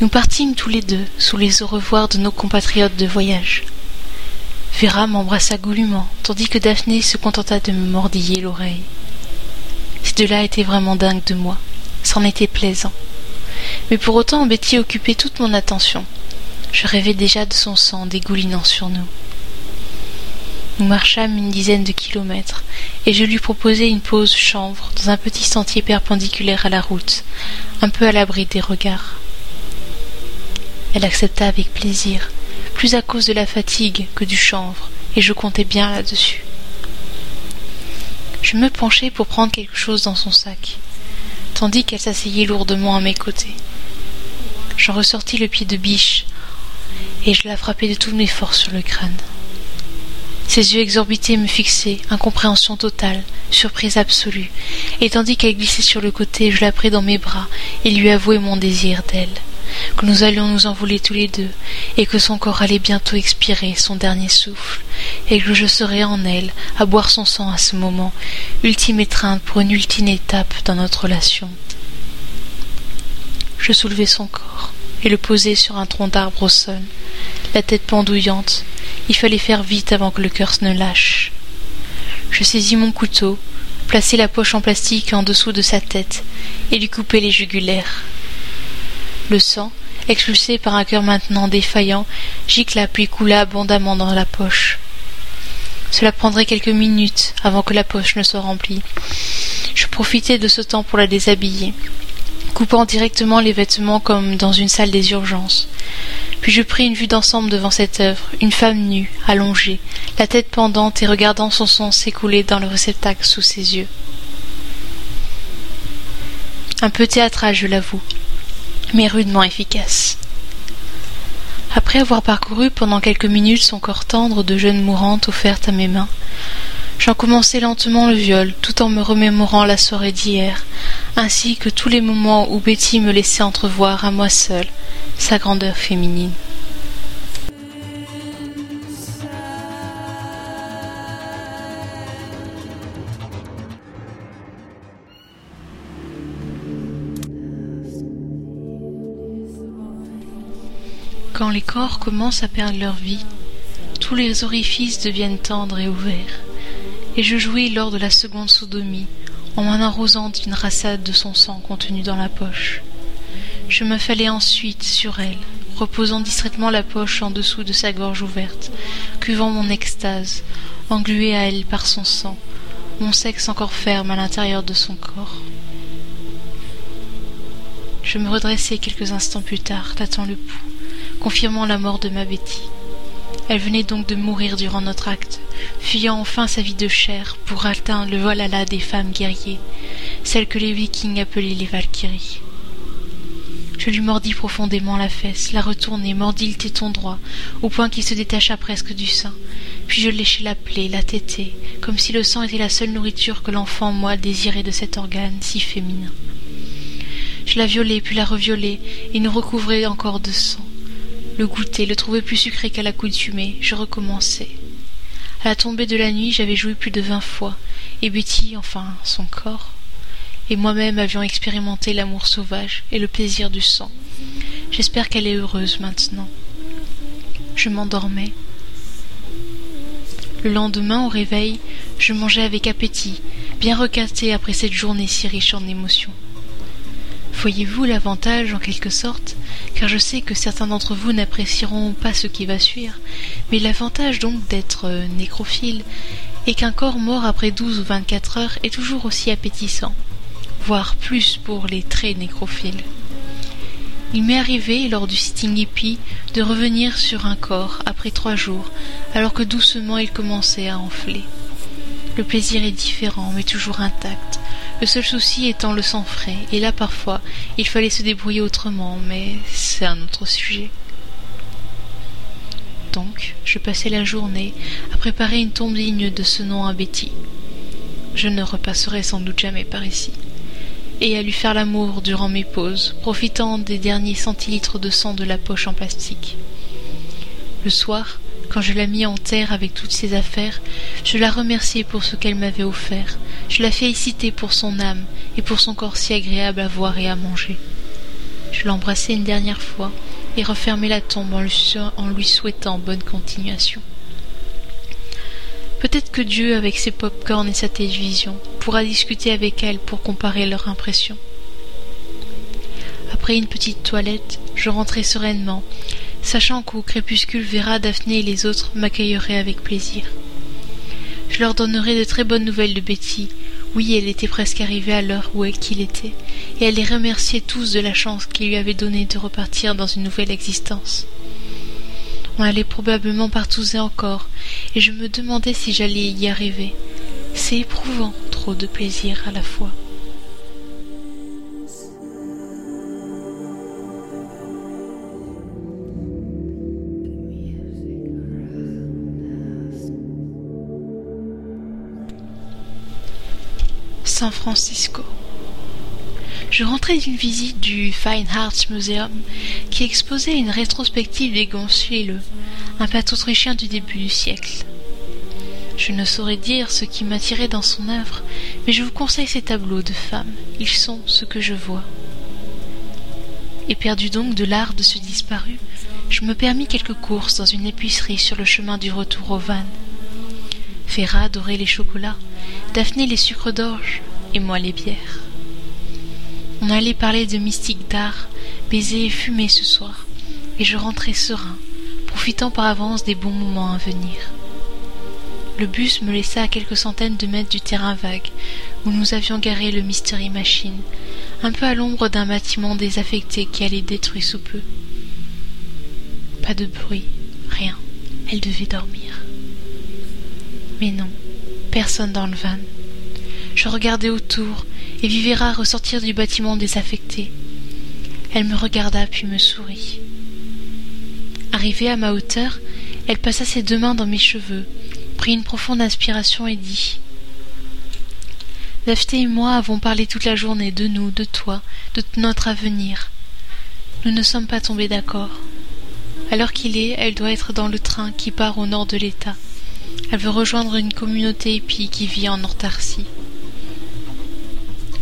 nous partîmes tous les deux sous les au revoir de nos compatriotes de voyage. Vera m'embrassa goulûment, tandis que Daphné se contenta de me mordiller l'oreille. Ces deux-là étaient vraiment dingues de moi. C'en était plaisant. Mais pour autant, Betty occupait toute mon attention. Je rêvais déjà de son sang dégoulinant sur nous. Nous marchâmes une dizaine de kilomètres, et je lui proposai une pause chanvre dans un petit sentier perpendiculaire à la route, un peu à l'abri des regards. Elle accepta avec plaisir, plus à cause de la fatigue que du chanvre, et je comptais bien là-dessus. Je me penchai pour prendre quelque chose dans son sac, tandis qu'elle s'asseyait lourdement à mes côtés. J'en ressortis le pied de biche, et je la frappai de toutes mes forces sur le crâne. Ses yeux exorbités me fixaient, incompréhension totale, surprise absolue, et tandis qu'elle glissait sur le côté, je la pris dans mes bras et lui avouai mon désir d'elle, que nous allions nous envoler tous les deux, et que son corps allait bientôt expirer son dernier souffle, et que je serais en elle, à boire son sang à ce moment, ultime étreinte pour une ultime étape dans notre relation. Je soulevai son corps et le posai sur un tronc d'arbre au sol, la tête pendouillante, il fallait faire vite avant que le cœur ne lâche. Je saisis mon couteau, plaçai la poche en plastique en dessous de sa tête et lui coupai les jugulaires. Le sang, expulsé par un cœur maintenant défaillant, gicla puis coula abondamment dans la poche. Cela prendrait quelques minutes avant que la poche ne soit remplie. Je profitai de ce temps pour la déshabiller, coupant directement les vêtements comme dans une salle des urgences. Puis je pris une vue d'ensemble devant cette œuvre, une femme nue, allongée, la tête pendante et regardant son sang s'écouler dans le réceptacle sous ses yeux. Un peu théâtral, je l'avoue, mais rudement efficace. Après avoir parcouru pendant quelques minutes son corps tendre de jeune mourante offerte à mes mains, j'en commençai lentement le viol, tout en me remémorant la soirée d'hier, ainsi que tous les moments où Betty me laissait entrevoir à moi seule sa grandeur féminine. Quand les corps commencent à perdre leur vie, tous les orifices deviennent tendres et ouverts, et je jouis lors de la seconde sodomie en m'en arrosant d'une rassade de son sang contenu dans la poche. Je me fallais ensuite sur elle, reposant distraitement la poche en dessous de sa gorge ouverte, cuvant mon extase, englué à elle par son sang, mon sexe encore ferme à l'intérieur de son corps. Je me redressai quelques instants plus tard, tâtant le pouls, confirmant la mort de ma Betty. Elle venait donc de mourir durant notre acte, fuyant enfin sa vie de chair pour atteindre le Valhalla des femmes guerriers, celles que les vikings appelaient les Valkyries. Je lui mordis profondément la fesse, la retournai, mordis le téton droit, au point qu'il se détacha presque du sein. Puis je léchai la plaie, la tétai, comme si le sang était la seule nourriture que l'enfant, moi, désirait de cet organe si féminin. Je la violai, puis la reviolai, et nous recouvrai encore de sang. Le goûter, le trouver plus sucré qu'à l'accoutumée, je recommençai. À la tombée de la nuit, j'avais joué plus de vingt fois, et Betty, enfin son corps, et moi-même avions expérimenté l'amour sauvage et le plaisir du sang. J'espère qu'elle est heureuse maintenant. Je m'endormais. Le lendemain, au réveil, je mangeais avec appétit, bien recaté après cette journée si riche en émotions. Voyez-vous l'avantage, en quelque sorte, car je sais que certains d'entre vous n'apprécieront pas ce qui va suivre, mais l'avantage donc d'être euh, nécrophile est qu'un corps mort après douze ou vingt-quatre heures est toujours aussi appétissant, voire plus pour les très nécrophiles. Il m'est arrivé, lors du sitting hippie, de revenir sur un corps après trois jours, alors que doucement il commençait à enfler. Le plaisir est différent, mais toujours intact. Le seul souci étant le sang frais, et là parfois il fallait se débrouiller autrement, mais c'est un autre sujet. Donc, je passai la journée à préparer une tombe digne de ce nom à Betty. Je ne repasserai sans doute jamais par ici et à lui faire l'amour durant mes pauses, profitant des derniers centilitres de sang de la poche en plastique. Le soir, quand je la mis en terre avec toutes ses affaires, je la remerciai pour ce qu'elle m'avait offert, je la félicitai pour son âme et pour son corps si agréable à voir et à manger. Je l'embrassai une dernière fois et refermai la tombe en lui, en lui souhaitant bonne continuation. Peut-être que Dieu, avec ses pop-corns et sa télévision, pourra discuter avec elle pour comparer leurs impressions. Après une petite toilette, je rentrai sereinement, sachant qu'au crépuscule Vera, Daphné et les autres m'accueilleraient avec plaisir. Je leur donnerai de très bonnes nouvelles de Betty. Oui, elle était presque arrivée à l'heure où qu'il était, et elle les remerciait tous de la chance qu'il lui avait donnée de repartir dans une nouvelle existence. On allait probablement partouzer encore, et je me demandais si j'allais y arriver. C'est éprouvant, trop de plaisir à la fois. San Francisco. Je rentrais d'une visite du Fine Arts Museum qui exposait une rétrospective des Gonsuelo, un peintre autrichien du début du siècle. Je ne saurais dire ce qui m'attirait dans son œuvre, mais je vous conseille ces tableaux de femmes. Ils sont ce que je vois. Éperdu donc de l'art de ce disparu, je me permis quelques courses dans une épicerie sur le chemin du retour au van. Ferrat adorait les chocolats, Daphné les sucres d'orge et moi les bières. On allait parler de mystique d'art, baiser et fumer ce soir, et je rentrais serein, profitant par avance des bons moments à venir. Le bus me laissa à quelques centaines de mètres du terrain vague, où nous avions garé le Mystery Machine, un peu à l'ombre d'un bâtiment désaffecté qui allait détruire sous peu. Pas de bruit, rien. Elle devait dormir. Mais non, personne dans le van. Je regardais autour et vis Vera ressortir du bâtiment désaffecté. Elle me regarda puis me sourit. Arrivée à ma hauteur, elle passa ses deux mains dans mes cheveux, prit une profonde inspiration et dit Daphné et moi avons parlé toute la journée de nous, de toi, de notre avenir. Nous ne sommes pas tombés d'accord. À l'heure qu'il est, elle doit être dans le train qui part au nord de l'État. Elle veut rejoindre une communauté épie qui vit en Antarctique.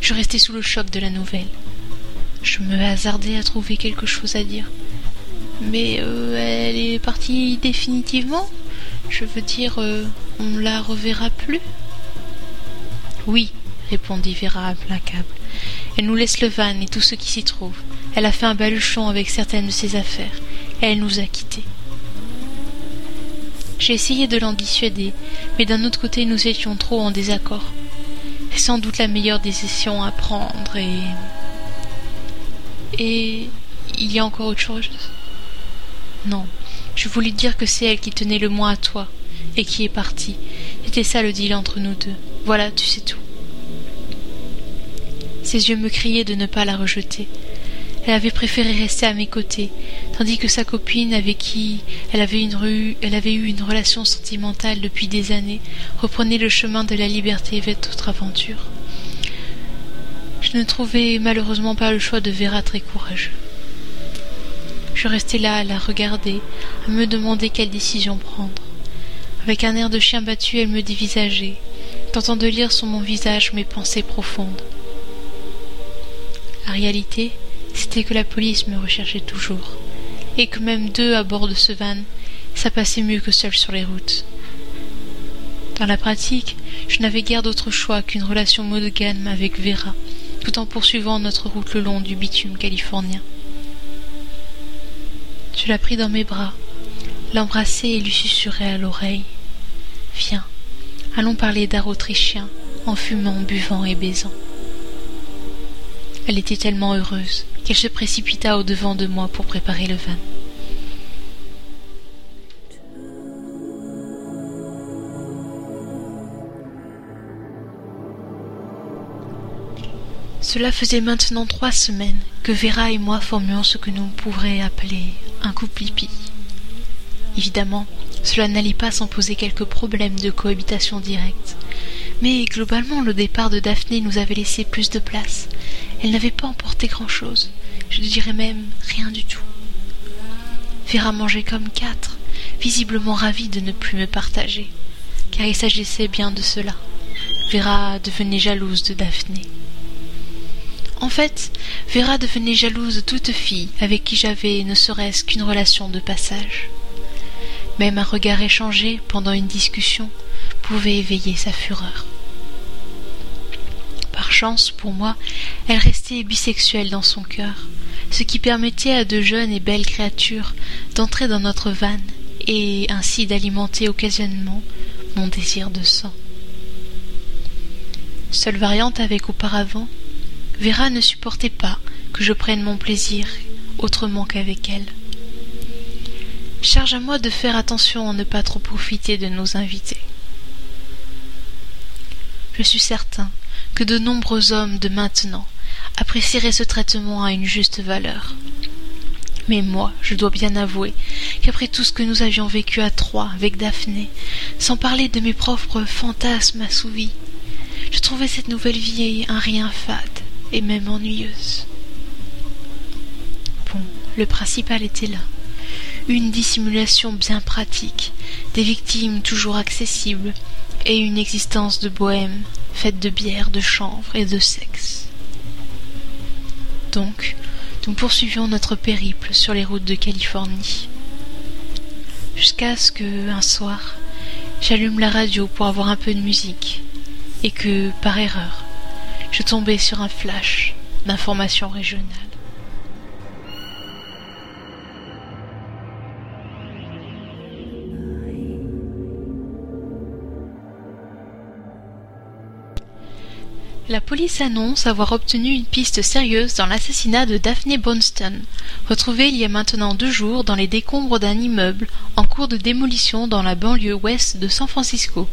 Je restais sous le choc de la nouvelle. Je me hasardais à trouver quelque chose à dire. Mais euh, elle est partie définitivement Je veux dire, euh, on la reverra plus Oui, répondit Vera implacable. Elle nous laisse le van et tout ce qui s'y trouve. Elle a fait un baluchon avec certaines de ses affaires, elle nous a quittés. J'ai essayé de l'en dissuader, mais d'un autre côté nous étions trop en désaccord. C'est sans doute la meilleure décision à prendre et. Et. Il y a encore autre chose? Non, je voulais dire que c'est elle qui tenait le moins à toi, et qui est partie. C'était ça le deal entre nous deux. Voilà, tu sais tout. Ses yeux me criaient de ne pas la rejeter. Elle avait préféré rester à mes côtés, tandis que sa copine, avec qui elle avait, une rue, elle avait eu une relation sentimentale depuis des années, reprenait le chemin de la liberté vers d'autres aventures. Je ne trouvais malheureusement pas le choix de Vera très courageux. Je restais là à la regarder, à me demander quelle décision prendre. Avec un air de chien battu, elle me dévisageait, tentant de lire sur mon visage mes pensées profondes. La réalité, c'était que la police me recherchait toujours, et que même deux à bord de ce van, ça passait mieux que seul sur les routes. Dans la pratique, je n'avais guère d'autre choix qu'une relation monogame avec Vera, tout en poursuivant notre route le long du bitume californien. Je la pris dans mes bras, l'embrassai et lui susurrai à l'oreille. Viens, allons parler d'art autrichien, en fumant, buvant et baisant. Elle était tellement heureuse qu'elle se précipita au devant de moi pour préparer le vin. Cela faisait maintenant trois semaines que Vera et moi formions ce que nous pourrions appeler un couple hippie. Évidemment, cela n'allait pas sans poser quelques problèmes de cohabitation directe. Mais globalement, le départ de Daphné nous avait laissé plus de place. Elle n'avait pas emporté grand-chose. Je dirais même rien du tout. Vera mangeait comme quatre, visiblement ravie de ne plus me partager, car il s'agissait bien de cela. Vera devenait jalouse de Daphné. En fait, Vera devenait jalouse de toute fille avec qui j'avais ne serait-ce qu'une relation de passage. Même un regard échangé pendant une discussion pouvait éveiller sa fureur. Pour moi, elle restait bisexuelle dans son cœur, ce qui permettait à de jeunes et belles créatures d'entrer dans notre vanne et ainsi d'alimenter occasionnellement mon désir de sang. Seule variante avec auparavant, Vera ne supportait pas que je prenne mon plaisir autrement qu'avec elle. Charge à moi de faire attention à ne pas trop profiter de nos invités. Je suis certain que de nombreux hommes de maintenant apprécieraient ce traitement à une juste valeur. Mais moi, je dois bien avouer qu'après tout ce que nous avions vécu à trois avec Daphné, sans parler de mes propres fantasmes assouvis, je trouvais cette nouvelle vie un rien fade et même ennuyeuse. Bon, le principal était là une dissimulation bien pratique, des victimes toujours accessibles, et une existence de bohème, faite de bière, de chanvre et de sexe. Donc, nous poursuivions notre périple sur les routes de Californie. Jusqu'à ce que, un soir, j'allume la radio pour avoir un peu de musique, et que, par erreur, je tombais sur un flash d'informations régionales. La police annonce avoir obtenu une piste sérieuse dans l'assassinat de Daphne Bonston, retrouvée il y a maintenant deux jours dans les décombres d'un immeuble en cours de démolition dans la banlieue ouest de San Francisco.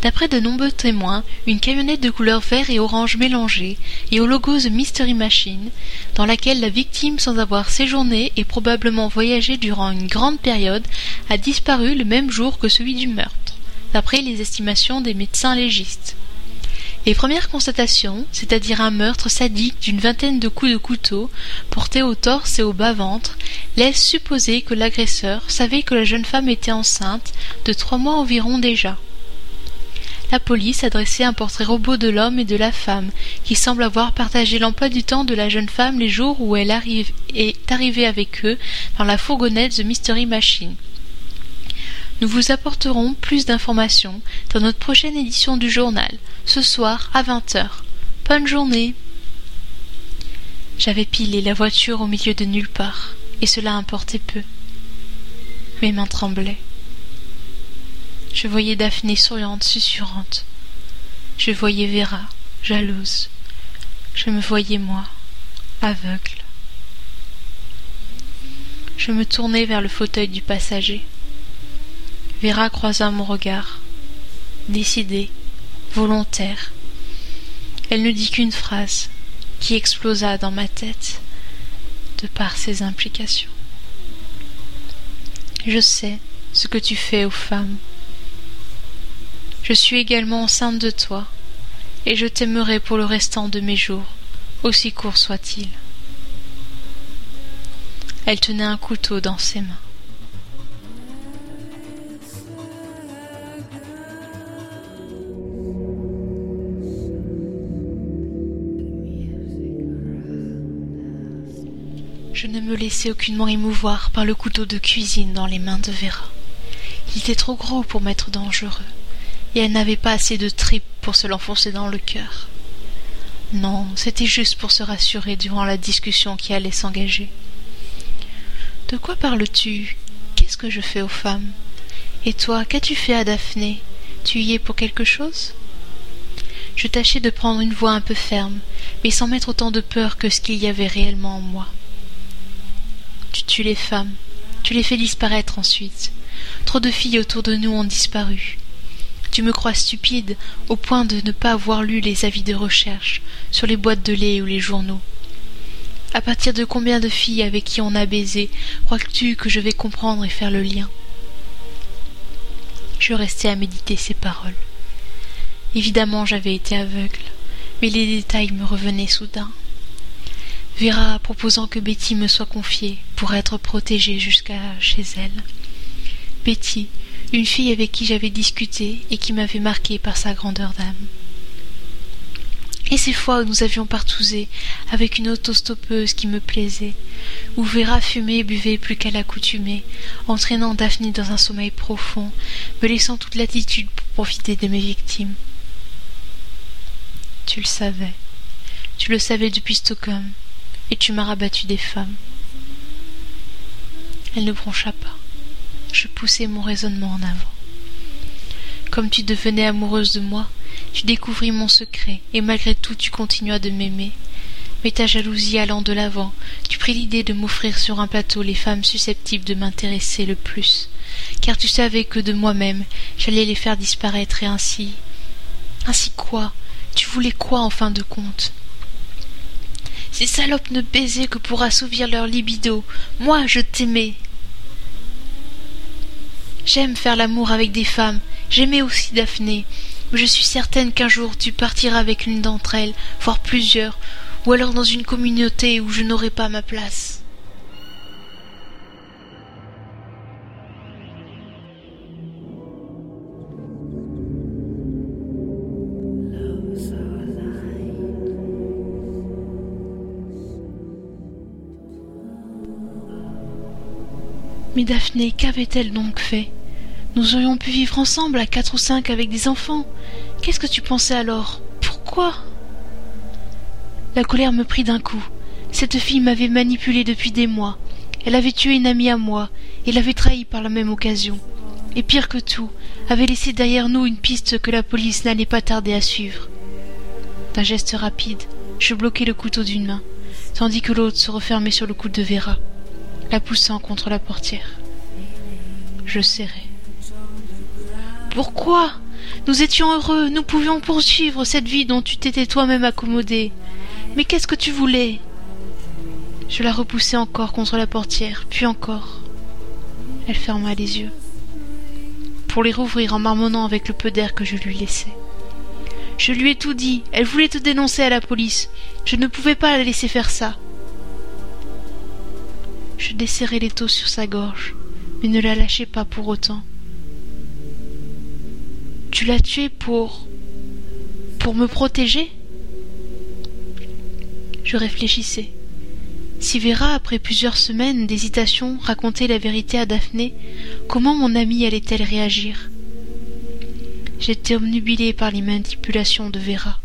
D'après de nombreux témoins, une camionnette de couleur vert et orange mélangée et au logo The Mystery Machine, dans laquelle la victime, sans avoir séjourné et probablement voyagé durant une grande période, a disparu le même jour que celui du meurtre, d'après les estimations des médecins légistes. Les premières constatations, c'est-à-dire un meurtre sadique d'une vingtaine de coups de couteau portés au torse et au bas-ventre, laissent supposer que l'agresseur savait que la jeune femme était enceinte de trois mois environ déjà. La police a dressé un portrait robot de l'homme et de la femme, qui semble avoir partagé l'emploi du temps de la jeune femme les jours où elle arrive, est arrivée avec eux dans la fourgonnette The Mystery Machine. Nous vous apporterons plus d'informations dans notre prochaine édition du journal, ce soir à vingt heures. Bonne journée. J'avais pilé la voiture au milieu de nulle part, et cela importait peu. Mes mains tremblaient. Je voyais Daphné souriante, susurrante. Je voyais Vera, jalouse. Je me voyais moi, aveugle. Je me tournai vers le fauteuil du passager. Vera croisa mon regard, décidée, volontaire. Elle ne dit qu'une phrase qui explosa dans ma tête de par ses implications. Je sais ce que tu fais aux femmes. Je suis également enceinte de toi, et je t'aimerai pour le restant de mes jours, aussi court soit-il. Elle tenait un couteau dans ses mains. Je ne me laissais aucunement émouvoir par le couteau de cuisine dans les mains de Vera. Il était trop gros pour m'être dangereux, et elle n'avait pas assez de tripes pour se l'enfoncer dans le cœur. Non, c'était juste pour se rassurer durant la discussion qui allait s'engager. De quoi parles-tu? Qu'est-ce que je fais aux femmes? Et toi, qu'as-tu fait à Daphné? Tu y es pour quelque chose? Je tâchais de prendre une voix un peu ferme, mais sans mettre autant de peur que ce qu'il y avait réellement en moi. Tu tues les femmes, tu les fais disparaître ensuite. Trop de filles autour de nous ont disparu. Tu me crois stupide au point de ne pas avoir lu les avis de recherche sur les boîtes de lait ou les journaux. À partir de combien de filles avec qui on a baisé crois-tu que je vais comprendre et faire le lien? Je restais à méditer ces paroles. Évidemment, j'avais été aveugle, mais les détails me revenaient soudain. Vera proposant que Betty me soit confiée pour être protégée jusqu'à chez elle. Betty, une fille avec qui j'avais discuté et qui m'avait marqué par sa grandeur d'âme. Et ces fois où nous avions partousé avec une autostoppeuse qui me plaisait, où Vera fumait et buvait plus qu'à l'accoutumée, entraînant Daphne dans un sommeil profond, me laissant toute latitude pour profiter de mes victimes. Tu le savais. Tu le savais depuis Stockholm, tu m'as rabattu des femmes. Elle ne broncha pas je poussai mon raisonnement en avant. Comme tu devenais amoureuse de moi, tu découvris mon secret, et malgré tout tu continuas de m'aimer. Mais ta jalousie allant de l'avant, tu pris l'idée de m'offrir sur un plateau les femmes susceptibles de m'intéresser le plus, car tu savais que de moi-même j'allais les faire disparaître et ainsi. Ainsi quoi? Tu voulais quoi en fin de compte? Ces salopes ne baisaient que pour assouvir leur libido. Moi, je t'aimais. J'aime faire l'amour avec des femmes. J'aimais aussi Daphné. Mais je suis certaine qu'un jour tu partiras avec l'une d'entre elles, voire plusieurs, ou alors dans une communauté où je n'aurai pas ma place. Mais Daphné, qu'avait-elle donc fait? Nous aurions pu vivre ensemble à quatre ou cinq avec des enfants. Qu'est-ce que tu pensais alors? Pourquoi? La colère me prit d'un coup. Cette fille m'avait manipulée depuis des mois. Elle avait tué une amie à moi, et l'avait trahie par la même occasion. Et pire que tout, avait laissé derrière nous une piste que la police n'allait pas tarder à suivre. D'un geste rapide, je bloquai le couteau d'une main, tandis que l'autre se refermait sur le coude de Vera la poussant contre la portière. Je serrai. Pourquoi? Nous étions heureux, nous pouvions poursuivre cette vie dont tu t'étais toi-même accommodé. Mais qu'est-ce que tu voulais? Je la repoussai encore contre la portière, puis encore. Elle ferma les yeux, pour les rouvrir en marmonnant avec le peu d'air que je lui laissais. Je lui ai tout dit, elle voulait te dénoncer à la police. Je ne pouvais pas la laisser faire ça. Je desserrai l'étau sur sa gorge, mais ne la lâchai pas pour autant. Tu l'as tué pour. pour me protéger? Je réfléchissais. Si Vera, après plusieurs semaines d'hésitation, racontait la vérité à Daphné, comment mon amie allait-elle réagir? J'étais omnubilé par les manipulations de Vera,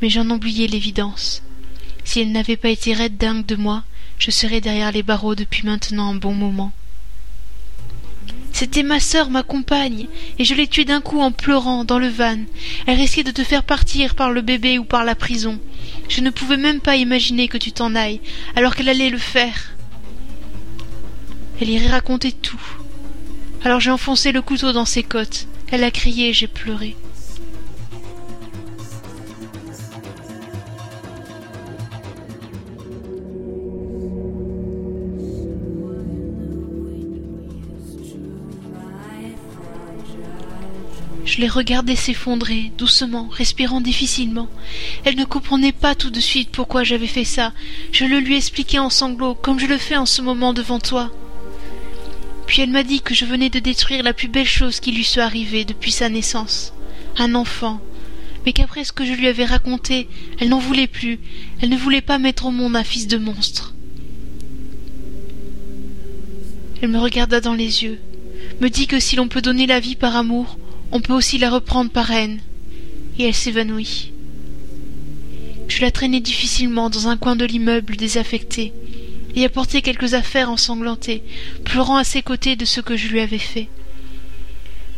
mais j'en oubliais l'évidence. Si elle n'avait pas été raide dingue de moi, je serai derrière les barreaux depuis maintenant un bon moment. C'était ma sœur, ma compagne, et je l'ai tuée d'un coup en pleurant dans le van. Elle risquait de te faire partir par le bébé ou par la prison. Je ne pouvais même pas imaginer que tu t'en ailles, alors qu'elle allait le faire. Elle irait raconter tout. Alors j'ai enfoncé le couteau dans ses côtes. Elle a crié j'ai pleuré. Je les regardais s'effondrer, doucement, respirant difficilement. Elle ne comprenait pas tout de suite pourquoi j'avais fait ça. Je le lui expliquais en sanglots, comme je le fais en ce moment devant toi. Puis elle m'a dit que je venais de détruire la plus belle chose qui lui soit arrivée depuis sa naissance. Un enfant. Mais qu'après ce que je lui avais raconté, elle n'en voulait plus. Elle ne voulait pas mettre au monde un fils de monstre. Elle me regarda dans les yeux, me dit que si l'on peut donner la vie par amour, on peut aussi la reprendre par haine, et elle s'évanouit. Je la traînai difficilement dans un coin de l'immeuble désaffecté, et apportai quelques affaires ensanglantées, pleurant à ses côtés de ce que je lui avais fait.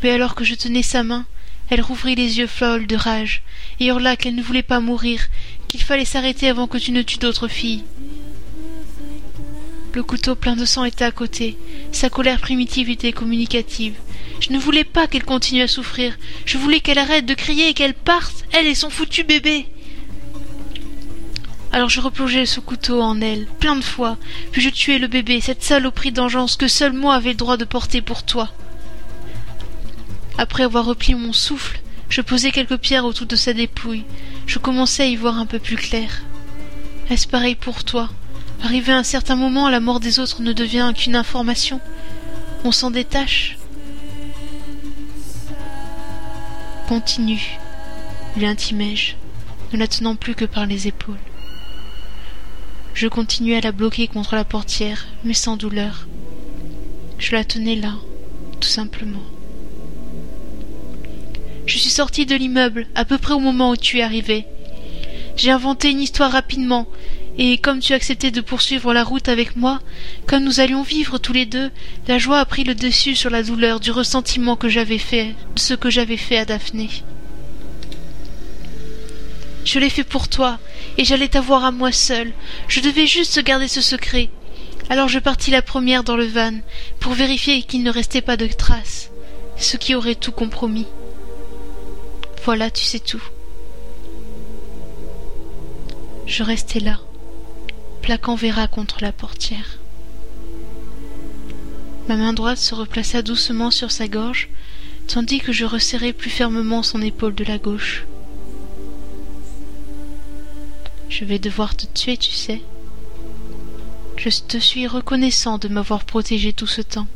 Mais alors que je tenais sa main, elle rouvrit les yeux folles de rage, et hurla qu'elle ne voulait pas mourir, qu'il fallait s'arrêter avant que tu ne tues d'autres filles. Le couteau plein de sang était à côté, sa colère primitive était communicative. Je ne voulais pas qu'elle continue à souffrir, je voulais qu'elle arrête de crier et qu'elle parte, elle et son foutu bébé. Alors je replongeai ce couteau en elle, plein de fois, puis je tuai le bébé, cette saloperie d'engeance que seul moi avais le droit de porter pour toi. Après avoir replié mon souffle, je posai quelques pierres autour de sa dépouille. Je commençais à y voir un peu plus clair. Est-ce pareil pour toi? Arrivé à un certain moment, la mort des autres ne devient qu'une information. On s'en détache. Continue, lui intimai-je, ne la tenant plus que par les épaules. Je continuai à la bloquer contre la portière, mais sans douleur. Je la tenais là, tout simplement. Je suis sortie de l'immeuble à peu près au moment où tu es arrivé. J'ai inventé une histoire rapidement, et comme tu acceptais de poursuivre la route avec moi, comme nous allions vivre tous les deux, la joie a pris le dessus sur la douleur du ressentiment que j'avais fait, ce que j'avais fait à Daphné. Je l'ai fait pour toi, et j'allais t'avoir à moi seule. Je devais juste garder ce secret. Alors je partis la première dans le van, pour vérifier qu'il ne restait pas de traces, ce qui aurait tout compromis. Voilà, tu sais tout. Je restai là, plaquant Vera contre la portière. Ma main droite se replaça doucement sur sa gorge, tandis que je resserrai plus fermement son épaule de la gauche. Je vais devoir te tuer, tu sais. Je te suis reconnaissant de m'avoir protégé tout ce temps.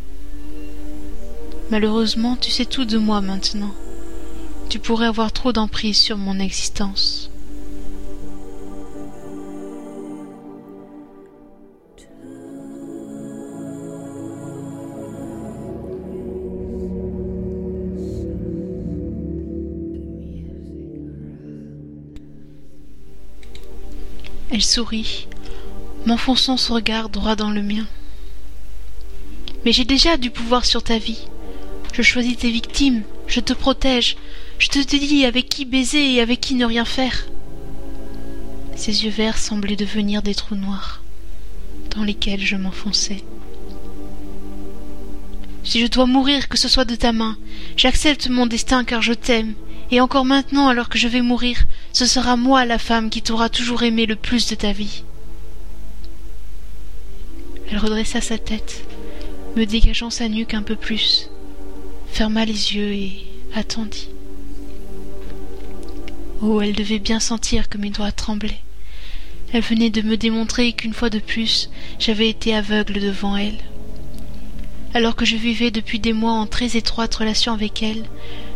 Malheureusement, tu sais tout de moi maintenant. Tu pourrais avoir trop d'emprise sur mon existence. Elle sourit, m'enfonçant son regard droit dans le mien. Mais j'ai déjà du pouvoir sur ta vie. Je choisis tes victimes, je te protège, je te dis avec qui baiser et avec qui ne rien faire. Ses yeux verts semblaient devenir des trous noirs, dans lesquels je m'enfonçais. Si je dois mourir, que ce soit de ta main, j'accepte mon destin car je t'aime, et encore maintenant, alors que je vais mourir, ce sera moi la femme qui t'aura toujours aimé le plus de ta vie. Elle redressa sa tête, me dégageant sa nuque un peu plus, ferma les yeux et attendit. Oh, elle devait bien sentir que mes doigts tremblaient. Elle venait de me démontrer qu'une fois de plus j'avais été aveugle devant elle. Alors que je vivais depuis des mois en très étroite relation avec elle,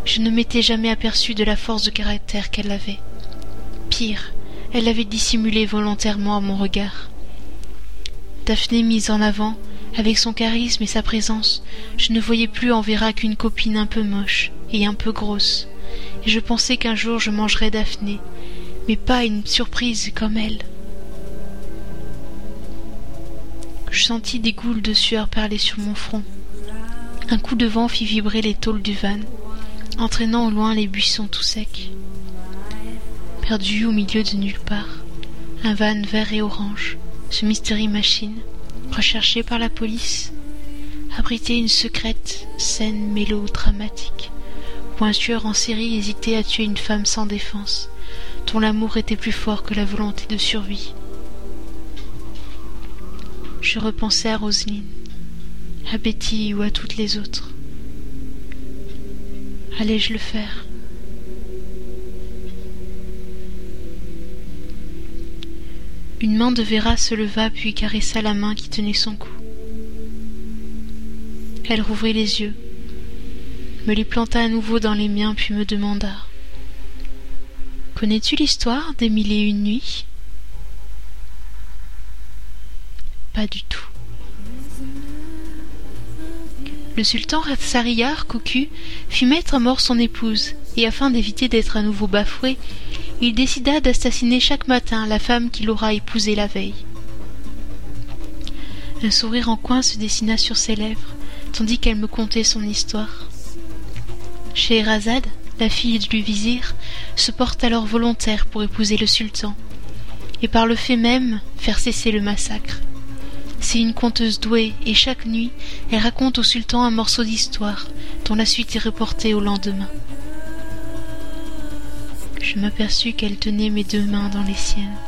je ne m'étais jamais aperçu de la force de caractère qu'elle avait. Pire, elle l'avait dissimulé volontairement à mon regard. Daphné mise en avant, avec son charisme et sa présence, je ne voyais plus en Vera qu'une copine un peu moche et un peu grosse, et je pensais qu'un jour je mangerais Daphné, mais pas une surprise comme elle. Je sentis des goules de sueur perler sur mon front. Un coup de vent fit vibrer les tôles du van, entraînant au loin les buissons tout secs. Perdu au milieu de nulle part, un van vert et orange, ce Mystery Machine, recherché par la police, abritait une secrète scène mélodramatique, où un tueur en série hésitait à tuer une femme sans défense, dont l'amour était plus fort que la volonté de survie. Je repensais à Roselyne, à Betty ou à toutes les autres. Allais-je le faire Une main de Vera se leva puis caressa la main qui tenait son cou. Elle rouvrit les yeux, me les planta à nouveau dans les miens puis me demanda Connais-tu l'histoire des mille et une nuits Pas du tout. Le sultan Ratsariyar, cocu, fit mettre à mort son épouse, et afin d'éviter d'être à nouveau bafoué, il décida d'assassiner chaque matin la femme qu'il aura épousée la veille. Un sourire en coin se dessina sur ses lèvres, tandis qu'elle me contait son histoire. Scheherazade, la fille du vizir, se porte alors volontaire pour épouser le sultan, et par le fait même faire cesser le massacre. C'est une conteuse douée, et chaque nuit, elle raconte au sultan un morceau d'histoire, dont la suite est reportée au lendemain. Je m'aperçus qu'elle tenait mes deux mains dans les siennes.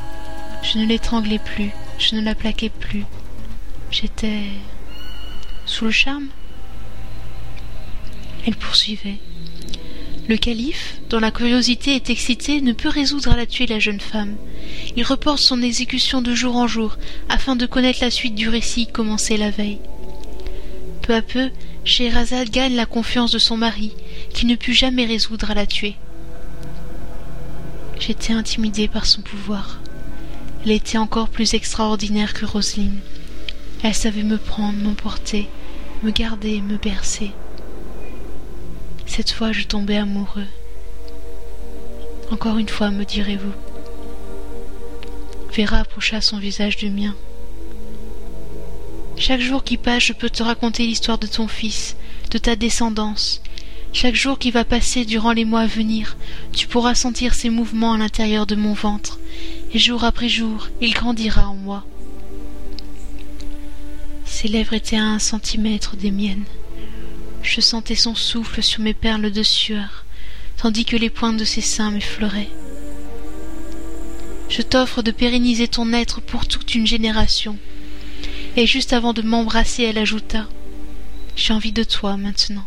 Je ne l'étranglais plus, je ne la plaquais plus. J'étais sous le charme. Elle poursuivait. Le calife, dont la curiosité est excitée, ne peut résoudre à la tuer la jeune femme. Il reporte son exécution de jour en jour, afin de connaître la suite du récit commencé la veille. Peu à peu, Scheherazade gagne la confiance de son mari, qui ne put jamais résoudre à la tuer. J'étais intimidée par son pouvoir. Elle était encore plus extraordinaire que Roselyne. Elle savait me prendre, m'emporter, me garder, me bercer. Cette fois je tombais amoureux. Encore une fois, me direz-vous. Vera approcha son visage du mien. Chaque jour qui passe, je peux te raconter l'histoire de ton fils, de ta descendance. Chaque jour qui va passer durant les mois à venir, tu pourras sentir ses mouvements à l'intérieur de mon ventre, et jour après jour, il grandira en moi. Ses lèvres étaient à un centimètre des miennes. Je sentais son souffle sur mes perles de sueur, tandis que les pointes de ses seins m'effleuraient. Je t'offre de pérenniser ton être pour toute une génération. Et juste avant de m'embrasser, elle ajouta J'ai envie de toi maintenant.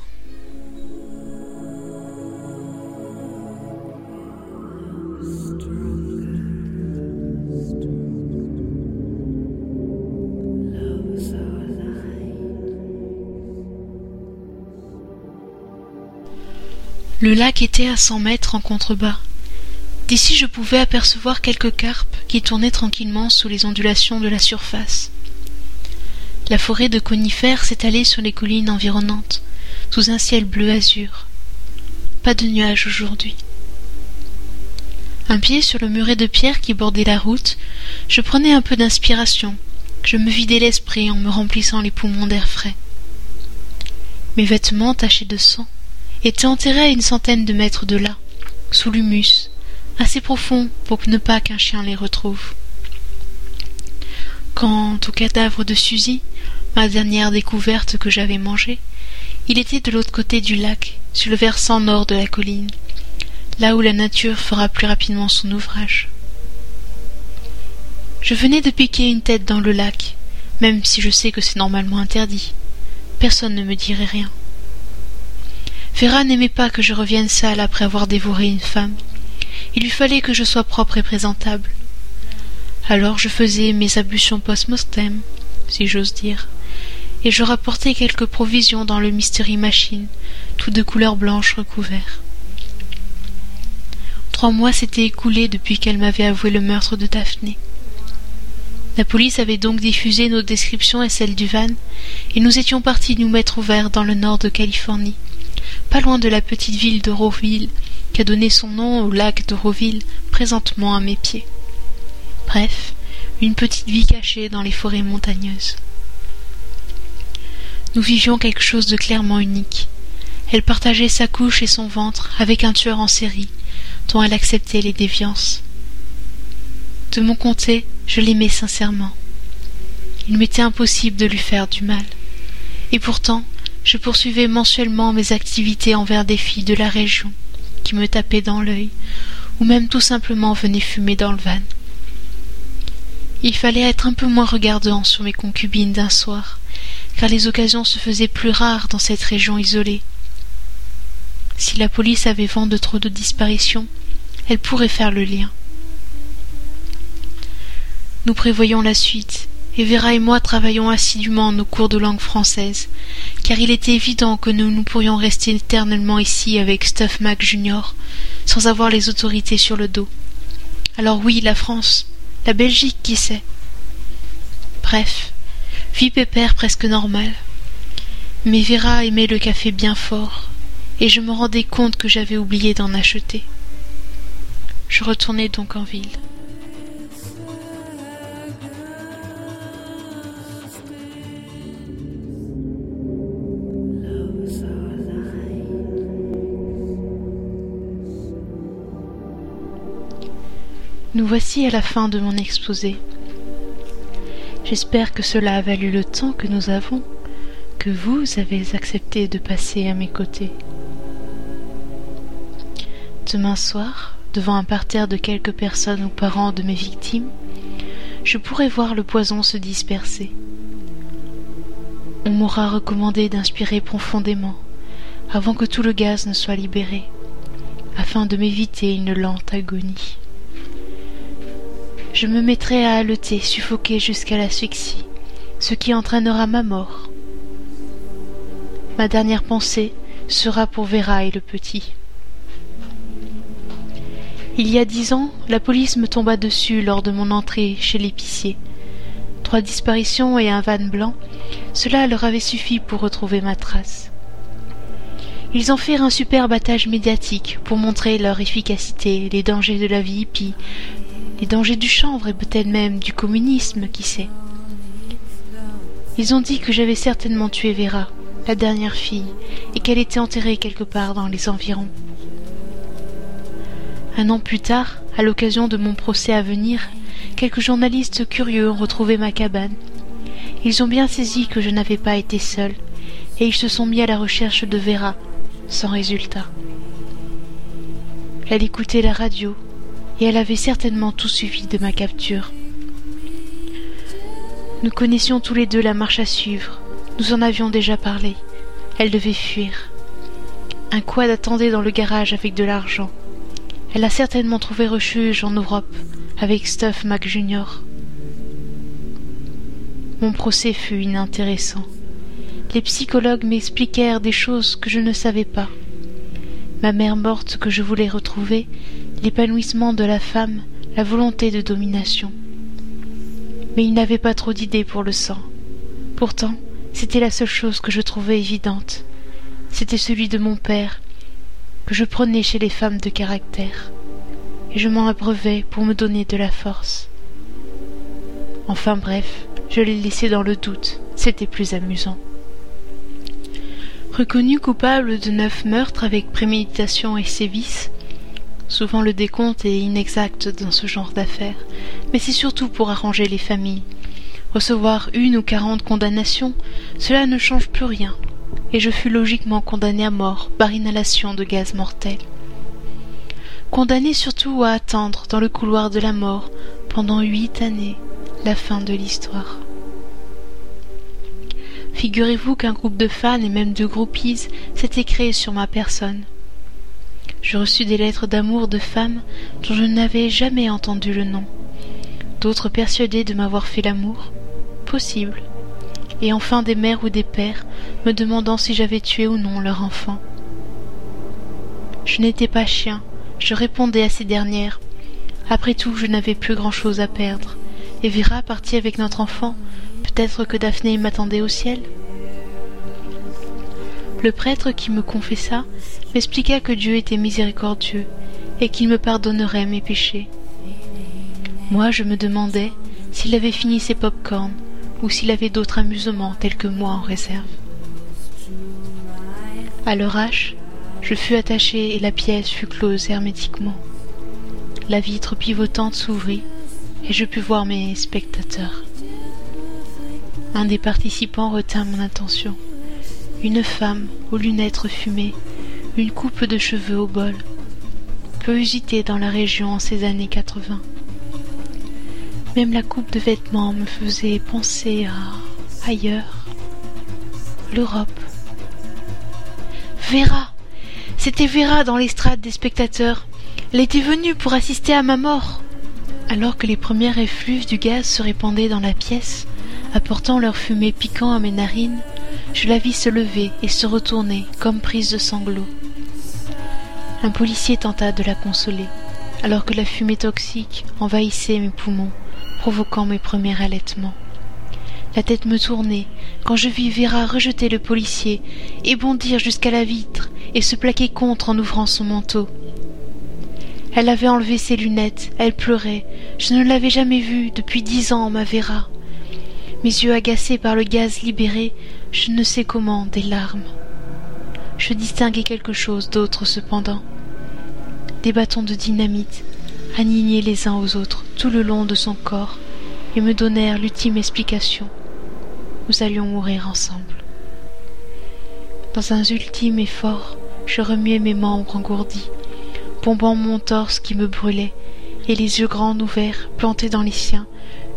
Le lac était à cent mètres en contrebas. D'ici je pouvais apercevoir quelques carpes qui tournaient tranquillement sous les ondulations de la surface. La forêt de conifères s'étalait sur les collines environnantes, sous un ciel bleu azur. Pas de nuages aujourd'hui. Un pied sur le muret de pierre qui bordait la route, je prenais un peu d'inspiration, je me vidais l'esprit en me remplissant les poumons d'air frais. Mes vêtements tachés de sang était enterré à une centaine de mètres de là, sous l'humus, assez profond pour ne pas qu'un chien les retrouve. Quant au cadavre de Suzy, ma dernière découverte que j'avais mangée, il était de l'autre côté du lac, sur le versant nord de la colline, là où la nature fera plus rapidement son ouvrage. Je venais de piquer une tête dans le lac, même si je sais que c'est normalement interdit. Personne ne me dirait rien. Vera n'aimait pas que je revienne sale après avoir dévoré une femme. Il lui fallait que je sois propre et présentable. Alors je faisais mes ablutions post-mortem, si j'ose dire, et je rapportais quelques provisions dans le mystery machine, tout de couleur blanche recouvert. Trois mois s'étaient écoulés depuis qu'elle m'avait avoué le meurtre de Daphné. La police avait donc diffusé nos descriptions et celles du van, et nous étions partis nous mettre au vert dans le nord de Californie pas loin de la petite ville de Roville, qui a donné son nom au lac de Roville, présentement à mes pieds. Bref, une petite vie cachée dans les forêts montagneuses. Nous vivions quelque chose de clairement unique. Elle partageait sa couche et son ventre avec un tueur en série, dont elle acceptait les déviances. De mon côté, je l'aimais sincèrement. Il m'était impossible de lui faire du mal. Et pourtant, je poursuivais mensuellement mes activités envers des filles de la région qui me tapaient dans l'œil ou même tout simplement venaient fumer dans le van. Il fallait être un peu moins regardant sur mes concubines d'un soir, car les occasions se faisaient plus rares dans cette région isolée. Si la police avait vent de trop de disparitions, elle pourrait faire le lien. Nous prévoyons la suite, et Vera et moi travaillons assidûment nos cours de langue française, car il était évident que nous ne pourrions rester éternellement ici avec Stuff Mac Junior, sans avoir les autorités sur le dos. Alors oui, la France, la Belgique, qui sait? Bref, vie pépère presque normale. Mais Vera aimait le café bien fort, et je me rendais compte que j'avais oublié d'en acheter. Je retournai donc en ville. Nous voici à la fin de mon exposé. J'espère que cela a valu le temps que nous avons, que vous avez accepté de passer à mes côtés. Demain soir, devant un parterre de quelques personnes ou parents de mes victimes, je pourrai voir le poison se disperser. On m'aura recommandé d'inspirer profondément avant que tout le gaz ne soit libéré, afin de m'éviter une lente agonie je me mettrai à haleter, suffoqué jusqu'à l'asphyxie, ce qui entraînera ma mort. Ma dernière pensée sera pour Vera et le petit. Il y a dix ans, la police me tomba dessus lors de mon entrée chez l'épicier. Trois disparitions et un van blanc, cela leur avait suffi pour retrouver ma trace. Ils en firent un superbe attache médiatique pour montrer leur efficacité, les dangers de la vie hippie, les dangers du chanvre et peut-être même du communisme, qui sait. Ils ont dit que j'avais certainement tué Vera, la dernière fille, et qu'elle était enterrée quelque part dans les environs. Un an plus tard, à l'occasion de mon procès à venir, quelques journalistes curieux ont retrouvé ma cabane. Ils ont bien saisi que je n'avais pas été seul, et ils se sont mis à la recherche de Vera, sans résultat. Elle écoutait la radio, et elle avait certainement tout suivi de ma capture. Nous connaissions tous les deux la marche à suivre, nous en avions déjà parlé. Elle devait fuir. Un quad attendait dans le garage avec de l'argent. Elle a certainement trouvé refuge en Europe avec Stuff Mac Jr. Mon procès fut inintéressant. Les psychologues m'expliquèrent des choses que je ne savais pas. Ma mère morte que je voulais retrouver l'épanouissement de la femme, la volonté de domination. Mais il n'avait pas trop d'idées pour le sang. Pourtant, c'était la seule chose que je trouvais évidente. C'était celui de mon père, que je prenais chez les femmes de caractère, et je m'en abreuvais pour me donner de la force. Enfin bref, je l'ai laissé dans le doute, c'était plus amusant. Reconnu coupable de neuf meurtres avec préméditation et sévices, Souvent le décompte est inexact dans ce genre d'affaires, mais c'est surtout pour arranger les familles. Recevoir une ou quarante condamnations, cela ne change plus rien, et je fus logiquement condamné à mort par inhalation de gaz mortel. Condamné surtout à attendre dans le couloir de la mort pendant huit années la fin de l'histoire. Figurez-vous qu'un groupe de fans et même de groupies s'était créé sur ma personne. Je reçus des lettres d'amour de femmes dont je n'avais jamais entendu le nom, d'autres persuadées de m'avoir fait l'amour, possible, et enfin des mères ou des pères me demandant si j'avais tué ou non leur enfant. Je n'étais pas chien, je répondais à ces dernières. Après tout, je n'avais plus grand-chose à perdre, et Vera partit avec notre enfant, peut-être que Daphné m'attendait au ciel. Le prêtre qui me confessa m'expliqua que Dieu était miséricordieux et qu'il me pardonnerait mes péchés. Moi, je me demandais s'il avait fini ses pop-corns ou s'il avait d'autres amusements tels que moi en réserve. À l'orage, je fus attaché et la pièce fut close hermétiquement. La vitre pivotante s'ouvrit et je pus voir mes spectateurs. Un des participants retint mon attention une femme aux lunettes fumées, une coupe de cheveux au bol, peu usitée dans la région en ces années quatre-vingt. Même la coupe de vêtements me faisait penser à ailleurs, l'Europe. Vera C'était Vera dans l'estrade des spectateurs. Elle était venue pour assister à ma mort. Alors que les premières effluves du gaz se répandaient dans la pièce, apportant leur fumée piquant à mes narines, je la vis se lever et se retourner comme prise de sanglots. Un policier tenta de la consoler, alors que la fumée toxique envahissait mes poumons, provoquant mes premiers allaitements. La tête me tournait quand je vis Vera rejeter le policier et bondir jusqu'à la vitre et se plaquer contre en ouvrant son manteau. Elle avait enlevé ses lunettes, elle pleurait. Je ne l'avais jamais vue depuis dix ans, ma Vera. Mes yeux agacés par le gaz libéré, je ne sais comment, des larmes. Je distinguai quelque chose d'autre cependant. Des bâtons de dynamite, alignés les uns aux autres tout le long de son corps, et me donnèrent l'ultime explication nous allions mourir ensemble. Dans un ultime effort, je remuai mes membres engourdis, bombant mon torse qui me brûlait, et les yeux grands ouverts, plantés dans les siens,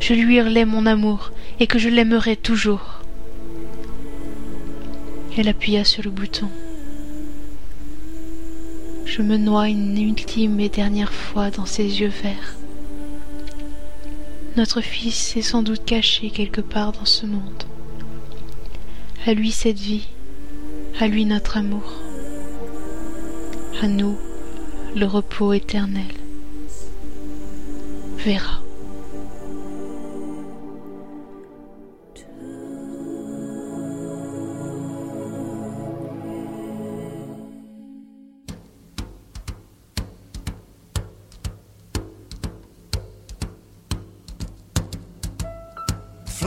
je lui hurlais mon amour et que je l'aimerais toujours. Elle appuya sur le bouton. Je me noie une ultime et dernière fois dans ses yeux verts. Notre fils est sans doute caché quelque part dans ce monde. À lui cette vie, à lui notre amour, à nous le repos éternel. Verra.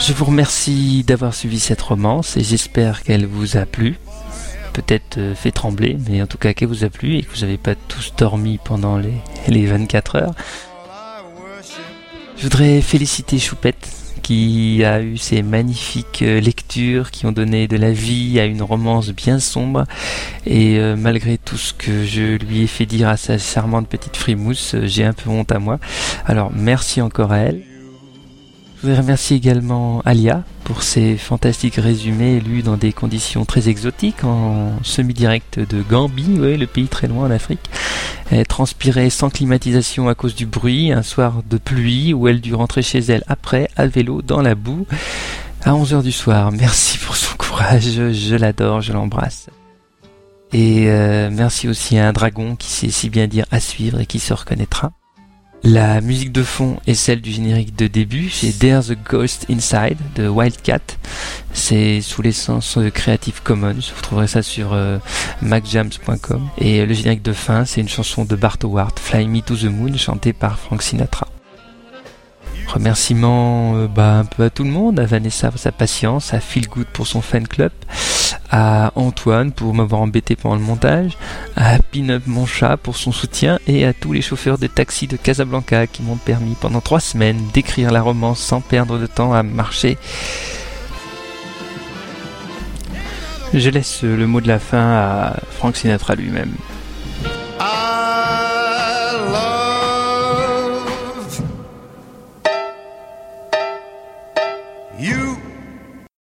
Je vous remercie d'avoir suivi cette romance et j'espère qu'elle vous a plu. Peut-être euh, fait trembler, mais en tout cas qu'elle vous a plu et que vous n'avez pas tous dormi pendant les, les 24 heures. Je voudrais féliciter Choupette qui a eu ces magnifiques euh, lectures qui ont donné de la vie à une romance bien sombre et euh, malgré tout ce que je lui ai fait dire à sa charmante petite frimousse, j'ai un peu honte à moi. Alors merci encore à elle. Je voudrais remercier également Alia pour ses fantastiques résumés lus dans des conditions très exotiques en semi-direct de Gambie, le pays très loin en Afrique. Elle transpirait sans climatisation à cause du bruit un soir de pluie où elle dut rentrer chez elle après à vélo dans la boue à 11h du soir. Merci pour son courage, je l'adore, je l'embrasse. Et euh, merci aussi à un dragon qui sait si bien dire à suivre et qui se reconnaîtra. La musique de fond est celle du générique de début, c'est There's a Ghost Inside de Wildcat. C'est sous l'essence Creative Commons, vous trouverez ça sur euh, macjams.com. Et le générique de fin, c'est une chanson de Bart Howard, Fly Me to the Moon, chantée par Frank Sinatra. Remerciements euh, bah, un peu à tout le monde, à Vanessa pour sa patience, à Phil Good pour son fan club, à Antoine pour m'avoir embêté pendant le montage, à Pin-Up mon chat pour son soutien et à tous les chauffeurs de taxi de Casablanca qui m'ont permis pendant trois semaines d'écrire la romance sans perdre de temps à marcher. Je laisse le mot de la fin à Frank Sinatra lui-même. You